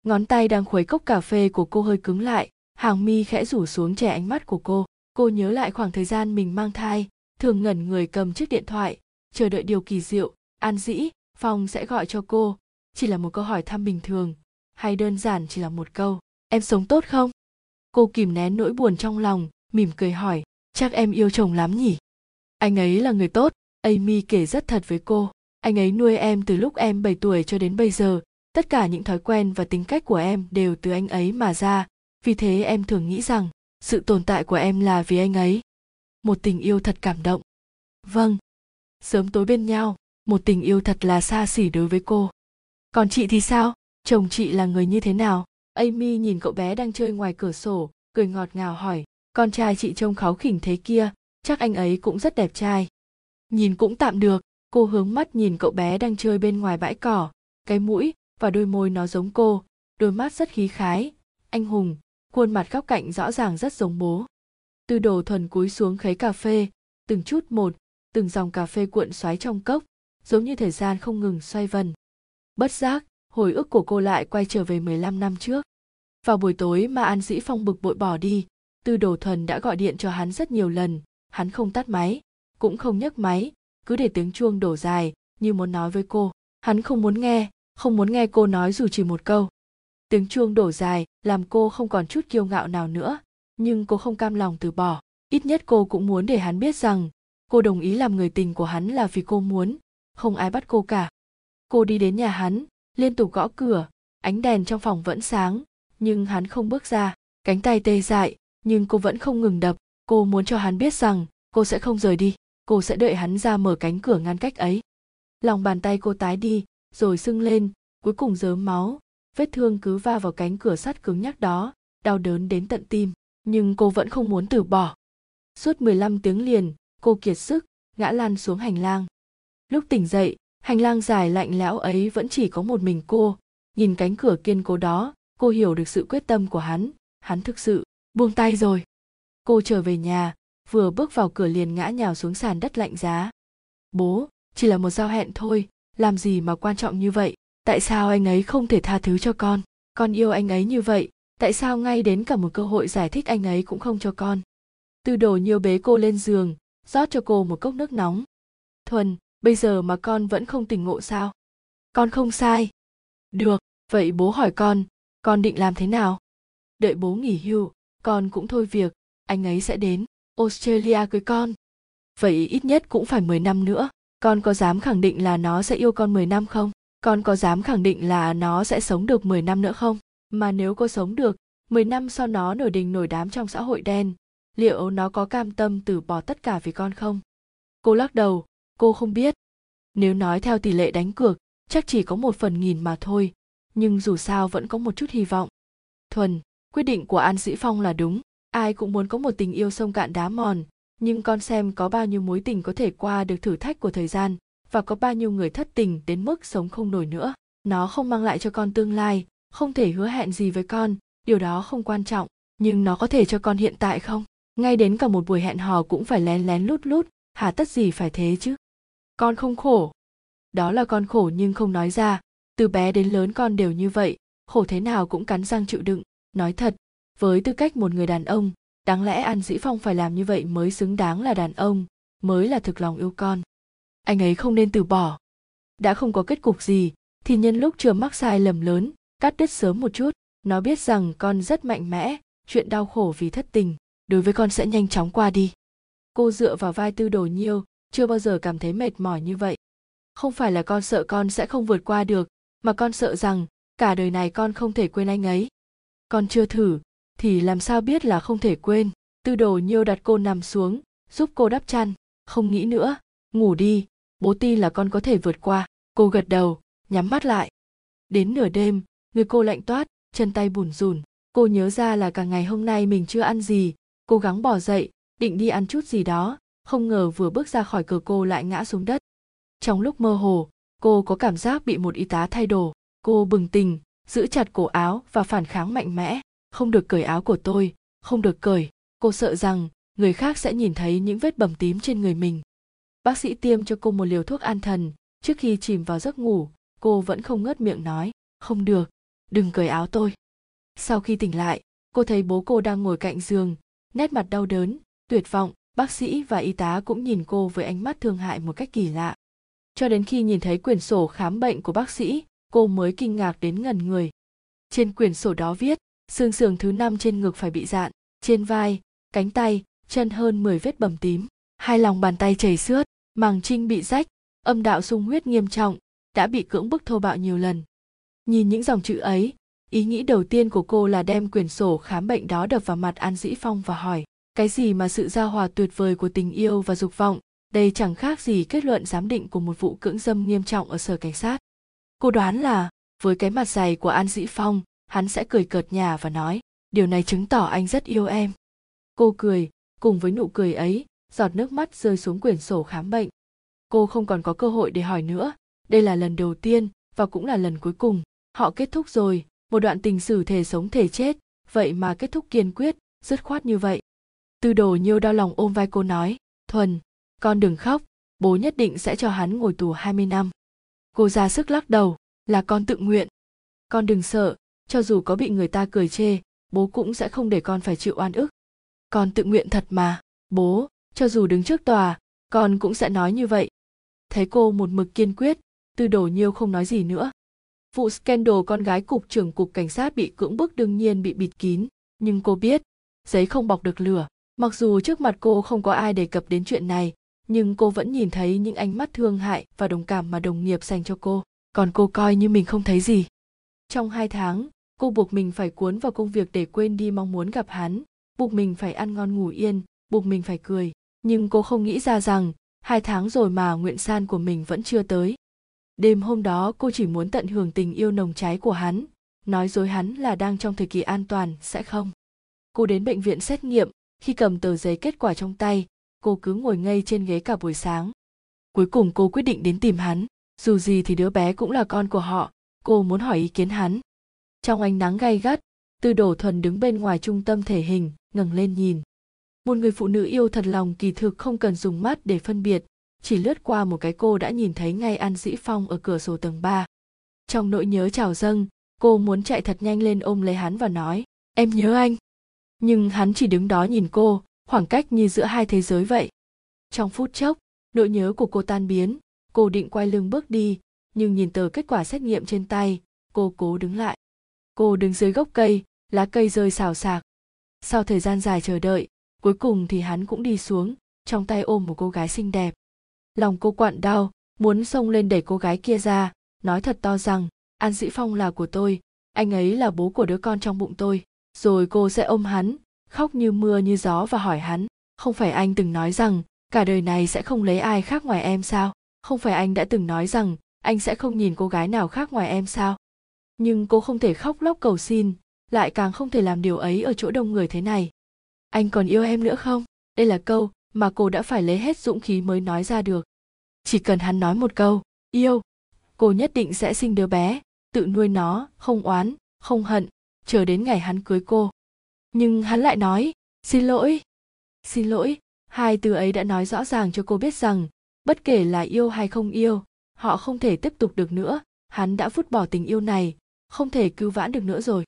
Ngón tay đang khuấy cốc cà phê của cô hơi cứng lại hàng mi khẽ rủ xuống trẻ ánh mắt của cô. Cô nhớ lại khoảng thời gian mình mang thai, thường ngẩn người cầm chiếc điện thoại, chờ đợi điều kỳ diệu. An dĩ, phong sẽ gọi cho cô. Chỉ là một câu hỏi thăm bình thường, hay đơn giản chỉ là một câu, em sống tốt không? Cô kìm nén nỗi buồn trong lòng, mỉm cười hỏi, chắc em yêu chồng lắm nhỉ? Anh ấy là người tốt. Amy kể rất thật với cô. Anh ấy nuôi em từ lúc em 7 tuổi cho đến bây giờ. Tất cả những thói quen và tính cách của em đều từ anh ấy mà ra vì thế em thường nghĩ rằng, sự tồn tại của em là vì anh ấy. Một tình yêu thật cảm động. Vâng. Sớm tối bên nhau, một tình yêu thật là xa xỉ đối với cô. Còn chị thì sao? Chồng chị là người như thế nào? Amy nhìn cậu bé đang chơi ngoài cửa sổ, cười ngọt ngào hỏi, con trai chị trông kháu khỉnh thế kia, chắc anh ấy cũng rất đẹp trai. Nhìn cũng tạm được, cô hướng mắt nhìn cậu bé đang chơi bên ngoài bãi cỏ. Cái mũi và đôi môi nó giống cô, đôi mắt rất khí khái. Anh hùng khuôn mặt góc cạnh rõ ràng rất giống bố. Tư đồ thuần cúi xuống khấy cà phê, từng chút một, từng dòng cà phê cuộn xoáy trong cốc, giống như thời gian không ngừng xoay vần. Bất giác, hồi ức của cô lại quay trở về 15 năm trước. Vào buổi tối mà an dĩ phong bực bội bỏ đi, tư đồ thuần đã gọi điện cho hắn rất nhiều lần, hắn không tắt máy, cũng không nhấc máy, cứ để tiếng chuông đổ dài, như muốn nói với cô. Hắn không muốn nghe, không muốn nghe cô nói dù chỉ một câu tiếng chuông đổ dài, làm cô không còn chút kiêu ngạo nào nữa. Nhưng cô không cam lòng từ bỏ. Ít nhất cô cũng muốn để hắn biết rằng, cô đồng ý làm người tình của hắn là vì cô muốn. Không ai bắt cô cả. Cô đi đến nhà hắn, liên tục gõ cửa. Ánh đèn trong phòng vẫn sáng, nhưng hắn không bước ra. Cánh tay tê dại, nhưng cô vẫn không ngừng đập. Cô muốn cho hắn biết rằng, cô sẽ không rời đi. Cô sẽ đợi hắn ra mở cánh cửa ngăn cách ấy. Lòng bàn tay cô tái đi, rồi sưng lên. Cuối cùng dớm máu vết thương cứ va vào cánh cửa sắt cứng nhắc đó, đau đớn đến tận tim, nhưng cô vẫn không muốn từ bỏ. Suốt 15 tiếng liền, cô kiệt sức, ngã lăn xuống hành lang. Lúc tỉnh dậy, hành lang dài lạnh lẽo ấy vẫn chỉ có một mình cô. Nhìn cánh cửa kiên cố đó, cô hiểu được sự quyết tâm của hắn. Hắn thực sự buông tay rồi. Cô trở về nhà, vừa bước vào cửa liền ngã nhào xuống sàn đất lạnh giá. Bố, chỉ là một giao hẹn thôi, làm gì mà quan trọng như vậy? Tại sao anh ấy không thể tha thứ cho con? Con yêu anh ấy như vậy, tại sao ngay đến cả một cơ hội giải thích anh ấy cũng không cho con? Tư đồ nhiều bế cô lên giường, rót cho cô một cốc nước nóng. Thuần, bây giờ mà con vẫn không tỉnh ngộ sao? Con không sai. Được, vậy bố hỏi con con định làm thế nào? Đợi bố nghỉ hưu, con cũng thôi việc, anh ấy sẽ đến australia cưới con. Vậy ít nhất cũng phải 10 năm nữa, con có dám khẳng định là nó sẽ yêu con 10 năm không? Con có dám khẳng định là nó sẽ sống được 10 năm nữa không? Mà nếu cô sống được 10 năm sau nó nổi đình nổi đám trong xã hội đen, liệu nó có cam tâm từ bỏ tất cả vì con không? Cô lắc đầu, cô không biết. Nếu nói theo tỷ lệ đánh cược, chắc chỉ có một phần nghìn mà thôi, nhưng dù sao vẫn có một chút hy vọng. Thuần, quyết định của an sĩ phong là đúng. Ai cũng muốn có một tình yêu sông cạn đá mòn, nhưng con xem có bao nhiêu mối tình có thể qua được thử thách của thời gian và có bao nhiêu người thất tình đến mức sống không nổi nữa. Nó không mang lại cho con tương lai, không thể hứa hẹn gì với con, điều đó không quan trọng. Nhưng nó có thể cho con hiện tại không? Ngay đến cả một buổi hẹn hò cũng phải lén lén lút lút hà tất gì phải thế chứ? Con không khổ. Đó là con khổ nhưng không nói ra. Từ bé đến lớn con đều như vậy, khổ thế nào cũng cắn răng chịu đựng. Nói thật, với tư cách một người đàn ông, đáng lẽ an dĩ phong phải làm như vậy mới xứng đáng là đàn ông, mới là thực lòng yêu con anh ấy không nên từ bỏ. Đã không có kết cục gì, thì nhân lúc chưa mắc sai lầm lớn, cắt đứt sớm một chút, nó biết rằng con rất mạnh mẽ, chuyện đau khổ vì thất tình, đối với con sẽ nhanh chóng qua đi. Cô dựa vào vai tư đồ nhiêu, chưa bao giờ cảm thấy mệt mỏi như vậy. Không phải là con sợ con sẽ không vượt qua được, mà con sợ rằng, cả đời này con không thể quên anh ấy. Con chưa thử, thì làm sao biết là không thể quên? Tư đồ nhiêu đặt cô nằm xuống, giúp cô đắp chăn, không nghĩ nữa, ngủ đi bố tin là con có thể vượt qua. Cô gật đầu, nhắm mắt lại. Đến nửa đêm, người cô lạnh toát, chân tay bùn rùn cô nhớ ra là cả ngày hôm nay mình chưa ăn gì. Cố gắng bỏ dậy, định đi ăn chút gì đó. Không ngờ vừa bước ra khỏi cửa cô lại ngã xuống đất. Trong lúc mơ hồ, cô có cảm giác bị một y tá thay đồ. Cô bừng tỉnh, giữ chặt cổ áo và phản kháng mạnh mẽ. Không được cởi áo của tôi, không được cởi. Cô sợ rằng người khác sẽ nhìn thấy những vết bầm tím trên người mình bác sĩ tiêm cho cô một liều thuốc an thần. Trước khi chìm vào giấc ngủ, cô vẫn không ngớt miệng nói, không được, đừng cởi áo tôi. Sau khi tỉnh lại, cô thấy bố cô đang ngồi cạnh giường, nét mặt đau đớn, tuyệt vọng. Bác sĩ và y tá cũng nhìn cô với ánh mắt thương hại một cách kỳ lạ. Cho đến khi nhìn thấy quyển sổ khám bệnh của bác sĩ, cô mới kinh ngạc đến ngần người. Trên quyển sổ đó viết, xương sườn thứ năm trên ngực phải bị dạn, trên vai, cánh tay, chân hơn 10 vết bầm tím hai lòng bàn tay chảy xước, màng trinh bị rách, âm đạo sung huyết nghiêm trọng, đã bị cưỡng bức thô bạo nhiều lần. Nhìn những dòng chữ ấy, ý nghĩ đầu tiên của cô là đem quyển sổ khám bệnh đó đập vào mặt an dĩ phong và hỏi, cái gì mà sự giao hòa tuyệt vời của tình yêu và dục vọng? Đây chẳng khác gì kết luận giám định của một vụ cưỡng dâm nghiêm trọng ở sở cảnh sát. Cô đoán là, với cái mặt dày của an dĩ phong, hắn sẽ cười cợt nhà và nói, điều này chứng tỏ anh rất yêu em. Cô cười, cùng với nụ cười ấy giọt nước mắt rơi xuống quyển sổ khám bệnh. Cô không còn có cơ hội để hỏi nữa. Đây là lần đầu tiên và cũng là lần cuối cùng. Họ kết thúc rồi, một đoạn tình sử thể sống thể chết. Vậy mà kết thúc kiên quyết, dứt khoát như vậy. Tư đồ nhiêu đau lòng ôm vai cô nói, thuần, con đừng khóc. Bố nhất định sẽ cho hắn ngồi tù 20 năm. Cô ra sức lắc đầu, là con tự nguyện. Con đừng sợ, cho dù có bị người ta cười chê, bố cũng sẽ không để con phải chịu oan ức. Con tự nguyện thật mà. Bố cho dù đứng trước tòa, con cũng sẽ nói như vậy. Thấy cô một mực kiên quyết, tư đồ nhiêu không nói gì nữa. Vụ scandal con gái cục trưởng cục cảnh sát bị cưỡng bức đương nhiên bị bịt kín, nhưng cô biết, giấy không bọc được lửa. Mặc dù trước mặt cô không có ai đề cập đến chuyện này, nhưng cô vẫn nhìn thấy những ánh mắt thương hại và đồng cảm mà đồng nghiệp dành cho cô. Còn cô coi như mình không thấy gì. Trong hai tháng, cô buộc mình phải cuốn vào công việc để quên đi mong muốn gặp hắn, buộc mình phải ăn ngon ngủ yên, buộc mình phải cười nhưng cô không nghĩ ra rằng, hai tháng rồi mà nguyện san của mình vẫn chưa tới. Đêm hôm đó, cô chỉ muốn tận hưởng tình yêu nồng cháy của hắn, nói dối hắn là đang trong thời kỳ an toàn, sẽ không. Cô đến bệnh viện xét nghiệm, khi cầm tờ giấy kết quả trong tay, cô cứ ngồi ngây trên ghế cả buổi sáng. Cuối cùng cô quyết định đến tìm hắn, dù gì thì đứa bé cũng là con của họ, cô muốn hỏi ý kiến hắn. Trong ánh nắng gay gắt, tư đổ thuần đứng bên ngoài trung tâm thể hình, ngẩng lên nhìn một người phụ nữ yêu thật lòng kỳ thực không cần dùng mắt để phân biệt, chỉ lướt qua một cái cô đã nhìn thấy ngay an dĩ phong ở cửa sổ tầng 3. trong nỗi nhớ trào dâng, cô muốn chạy thật nhanh lên ôm lấy hắn và nói, em nhớ anh. Nhưng hắn chỉ đứng đó nhìn cô, khoảng cách như giữa hai thế giới vậy. Trong phút chốc, nỗi nhớ của cô tan biến, cô định quay lưng bước đi, nhưng nhìn tờ kết quả xét nghiệm trên tay, cô cố đứng lại. Cô đứng dưới gốc cây, lá cây rơi xào xạc. Sau thời gian dài chờ đợi cuối cùng thì hắn cũng đi xuống, trong tay ôm một cô gái xinh đẹp. Lòng cô quặn đau, muốn xông lên đẩy cô gái kia ra, nói thật to rằng, an dĩ phong là của tôi, anh ấy là bố của đứa con trong bụng tôi, rồi cô sẽ ôm hắn, khóc như mưa như gió và hỏi hắn, không phải anh từng nói rằng, cả đời này sẽ không lấy ai khác ngoài em sao? Không phải anh đã từng nói rằng, anh sẽ không nhìn cô gái nào khác ngoài em sao? Nhưng cô không thể khóc lóc cầu xin, lại càng không thể làm điều ấy ở chỗ đông người thế này anh còn yêu em nữa không? Đây là câu mà cô đã phải lấy hết dũng khí mới nói ra được. Chỉ cần hắn nói một câu, yêu, cô nhất định sẽ sinh đứa bé, tự nuôi nó, không oán, không hận, chờ đến ngày hắn cưới cô. Nhưng hắn lại nói, xin lỗi xin lỗi, hai từ ấy đã nói rõ ràng cho cô biết rằng, bất kể là yêu hay không yêu, họ không thể tiếp tục được nữa. Hắn đã vứt bỏ tình yêu này, không thể cứu vãn được nữa rồi.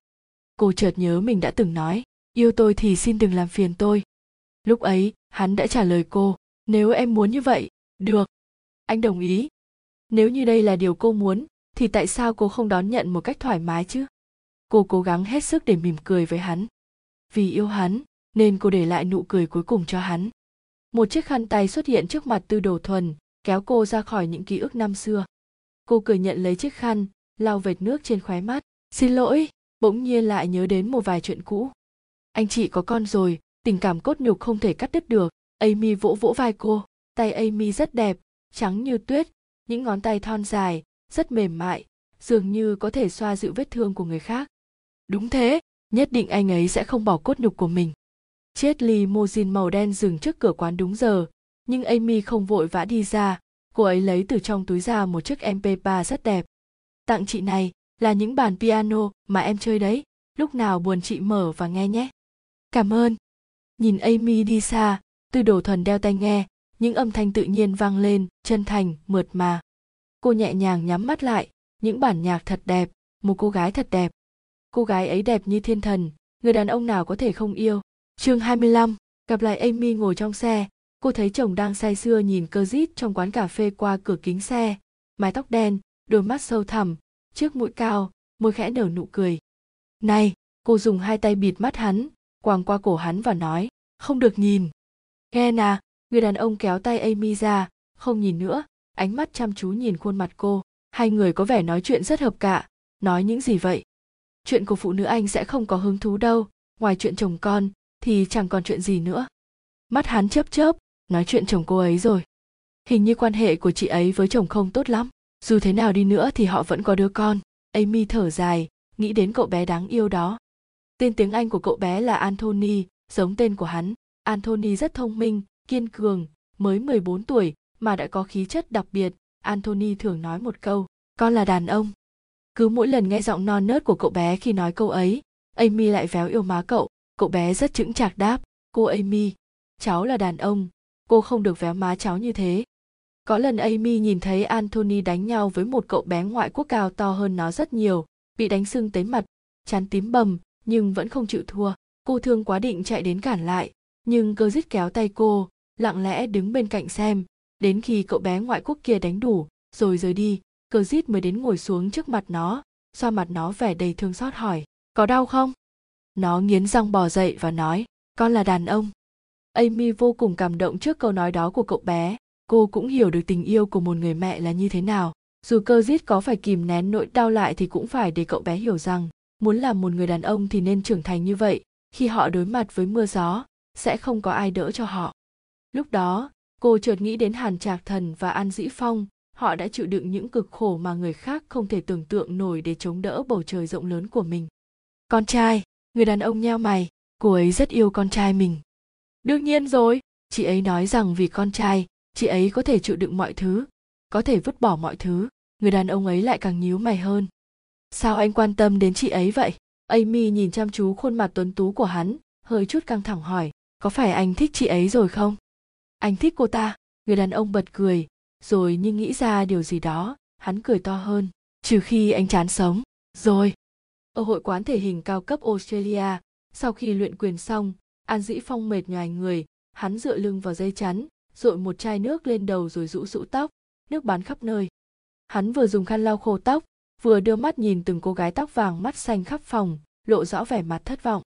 Cô chợt nhớ mình đã từng nói yêu tôi thì xin đừng làm phiền tôi. Lúc ấy, hắn đã trả lời cô, nếu em muốn như vậy, được. Anh đồng ý. Nếu như đây là điều cô muốn, thì tại sao cô không đón nhận một cách thoải mái chứ? Cô cố gắng hết sức để mỉm cười với hắn. Vì yêu hắn, nên cô để lại nụ cười cuối cùng cho hắn. Một chiếc khăn tay xuất hiện trước mặt tư đồ thuần, kéo cô ra khỏi những ký ức năm xưa. Cô cười nhận lấy chiếc khăn, lau vệt nước trên khóe mắt. Xin lỗi, bỗng nhiên lại nhớ đến một vài chuyện cũ anh chị có con rồi, tình cảm cốt nhục không thể cắt đứt được. Amy vỗ vỗ vai cô, tay amy rất đẹp, trắng như tuyết, những ngón tay thon dài, rất mềm mại, dường như có thể xoa dịu vết thương của người khác. Đúng thế, nhất định anh ấy sẽ không bỏ cốt nhục của mình. Chiếc limousine màu đen dừng trước cửa quán đúng giờ, nhưng amy không vội vã đi ra. Cô ấy lấy từ trong túi ra một chiếc mp3 rất đẹp. Tặng chị này là những bàn piano mà em chơi đấy, lúc nào buồn chị mở và nghe nhé cảm ơn. Nhìn amy đi xa tư đồ thuần đeo tai nghe những âm thanh tự nhiên vang lên chân thành mượt mà. Cô nhẹ nhàng nhắm mắt lại những bản nhạc thật đẹp một cô gái thật đẹp. Cô gái ấy đẹp như thiên thần người đàn ông nào có thể không yêu. Chương 25, gặp lại Amy ngồi trong xe. Cô thấy chồng đang say sưa nhìn cơ rít trong quán cà phê qua cửa kính xe. Mái tóc đen đôi mắt sâu thẳm trước mũi cao môi khẽ nở nụ cười. Này cô dùng hai tay bịt mắt hắn quàng qua cổ hắn và nói, không được nhìn. Ghen à người đàn ông kéo tay amy ra, không nhìn nữa, ánh mắt chăm chú nhìn khuôn mặt cô. Hai người có vẻ nói chuyện rất hợp cạ. Nói những gì vậy? Chuyện của phụ nữ anh sẽ không có hứng thú đâu. Ngoài chuyện chồng con, thì chẳng còn chuyện gì nữa. Mắt hắn chớp chớp, nói chuyện chồng cô ấy rồi. Hình như quan hệ của chị ấy với chồng không tốt lắm. Dù thế nào đi nữa thì họ vẫn có đứa con. Amy thở dài, nghĩ đến cậu bé đáng yêu đó tên tiếng anh của cậu bé là anthony giống tên của hắn. Anthony rất thông minh, kiên cường, mới 14 tuổi mà đã có khí chất đặc biệt. Anthony thường nói một câu, con là đàn ông. Cứ mỗi lần nghe giọng non nớt của cậu bé khi nói câu ấy, amy lại véo yêu má cậu. Cậu bé rất chững chạc đáp, cô amy, cháu là đàn ông. Cô không được véo má cháu như thế. Có lần amy nhìn thấy anthony đánh nhau với một cậu bé ngoại quốc cao to hơn nó rất nhiều, bị đánh sưng tới mặt, chán tím bầm nhưng vẫn không chịu thua. Cô thương quá định chạy đến cản lại, nhưng cơ dứt kéo tay cô, lặng lẽ đứng bên cạnh xem. Đến khi cậu bé ngoại quốc kia đánh đủ, rồi rời đi, cơ dít mới đến ngồi xuống trước mặt nó, xoa mặt nó vẻ đầy thương xót hỏi, có đau không? Nó nghiến răng bò dậy và nói, con là đàn ông. Amy vô cùng cảm động trước câu nói đó của cậu bé. Cô cũng hiểu được tình yêu của một người mẹ là như thế nào. Dù cơ dít có phải kìm nén nỗi đau lại thì cũng phải để cậu bé hiểu rằng muốn làm một người đàn ông thì nên trưởng thành như vậy. Khi họ đối mặt với mưa gió, sẽ không có ai đỡ cho họ. Lúc đó, cô chợt nghĩ đến hàn trạc thần và an dĩ phong. Họ đã chịu đựng những cực khổ mà người khác không thể tưởng tượng nổi để chống đỡ bầu trời rộng lớn của mình. Con trai, người đàn ông nheo mày. Cô ấy rất yêu con trai mình. Đương nhiên rồi. Chị ấy nói rằng vì con trai, chị ấy có thể chịu đựng mọi thứ, có thể vứt bỏ mọi thứ. Người đàn ông ấy lại càng nhíu mày hơn sao anh quan tâm đến chị ấy vậy? Amy nhìn chăm chú khuôn mặt tuấn tú của hắn, hơi chút căng thẳng hỏi, có phải anh thích chị ấy rồi không? Anh thích cô ta. Người đàn ông bật cười, rồi nhưng nghĩ ra điều gì đó, hắn cười to hơn, trừ khi anh chán sống, rồi. Ở hội quán thể hình cao cấp australia, sau khi luyện quyền xong, an dĩ phong mệt nhoài người, hắn dựa lưng vào dây chắn dội một chai nước lên đầu rồi rũ rũ tóc, nước bắn khắp nơi. Hắn vừa dùng khăn lau khô tóc vừa đưa mắt nhìn từng cô gái tóc vàng mắt xanh khắp phòng, lộ rõ vẻ mặt thất vọng.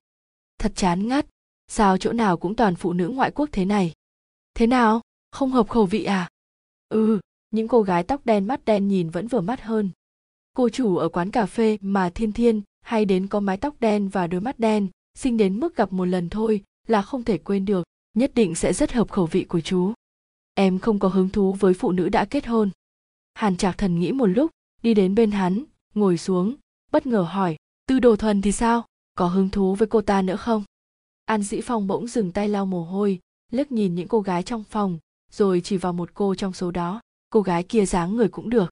Thật chán ngắt, sao chỗ nào cũng toàn phụ nữ ngoại quốc thế này? Thế nào? Không hợp khẩu vị à? Ừ những cô gái tóc đen mắt đen nhìn vẫn vừa mắt hơn. Cô chủ ở quán cà phê mà thiên thiên hay đến có mái tóc đen và đôi mắt đen sinh đến mức gặp một lần thôi là không thể quên được, nhất định sẽ rất hợp khẩu vị của chú. Em không có hứng thú với phụ nữ đã kết hôn. Hàn trạc thần nghĩ một lúc đi đến bên hắn, ngồi xuống, bất ngờ hỏi, tư đồ thuần thì sao? Có hứng thú với cô ta nữa không? An dĩ phong bỗng dừng tay lau mồ hôi, liếc nhìn những cô gái trong phòng, rồi chỉ vào một cô trong số đó. Cô gái kia dáng người cũng được.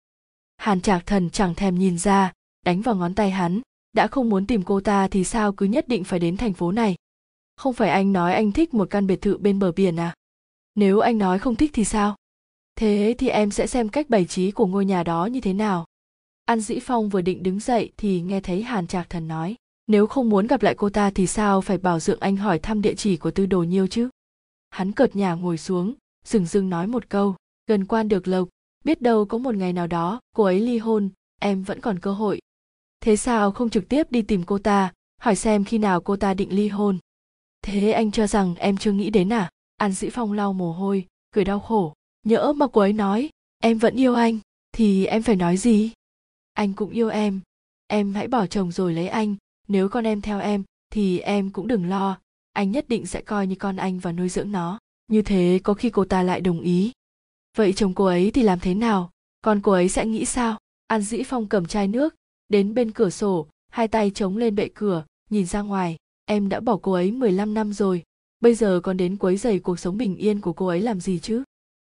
Hàn trạc thần chẳng thèm nhìn ra, đánh vào ngón tay hắn, đã không muốn tìm cô ta thì sao cứ nhất định phải đến thành phố này? Không phải anh nói anh thích một căn biệt thự bên bờ biển à? Nếu anh nói không thích thì sao? Thế thì em sẽ xem cách bày trí của ngôi nhà đó như thế nào? An dĩ phong vừa định đứng dậy thì nghe thấy hàn trạc thần nói, nếu không muốn gặp lại cô ta thì sao phải bảo dượng anh hỏi thăm địa chỉ của tư đồ nhiêu chứ? Hắn cợt nhà ngồi xuống dừng dưng nói một câu, gần quan được lộc, biết đâu có một ngày nào đó cô ấy ly hôn, em vẫn còn cơ hội. Thế sao không trực tiếp đi tìm cô ta, hỏi xem khi nào cô ta định ly hôn? Thế anh cho rằng em chưa nghĩ đến à? An dĩ phong lau mồ hôi, cười đau khổ, nhỡ mà cô ấy nói, em vẫn yêu anh, thì em phải nói gì? Anh cũng yêu em. Em hãy bỏ chồng rồi lấy anh. Nếu con em theo em, thì em cũng đừng lo. Anh nhất định sẽ coi như con anh và nuôi dưỡng nó. Như thế có khi cô ta lại đồng ý. Vậy chồng cô ấy thì làm thế nào? Con cô ấy sẽ nghĩ sao? An dĩ phong cầm chai nước, đến bên cửa sổ, hai tay chống lên bệ cửa, nhìn ra ngoài. Em đã bỏ cô ấy 15 năm rồi. Bây giờ còn đến quấy rầy cuộc sống bình yên của cô ấy làm gì chứ?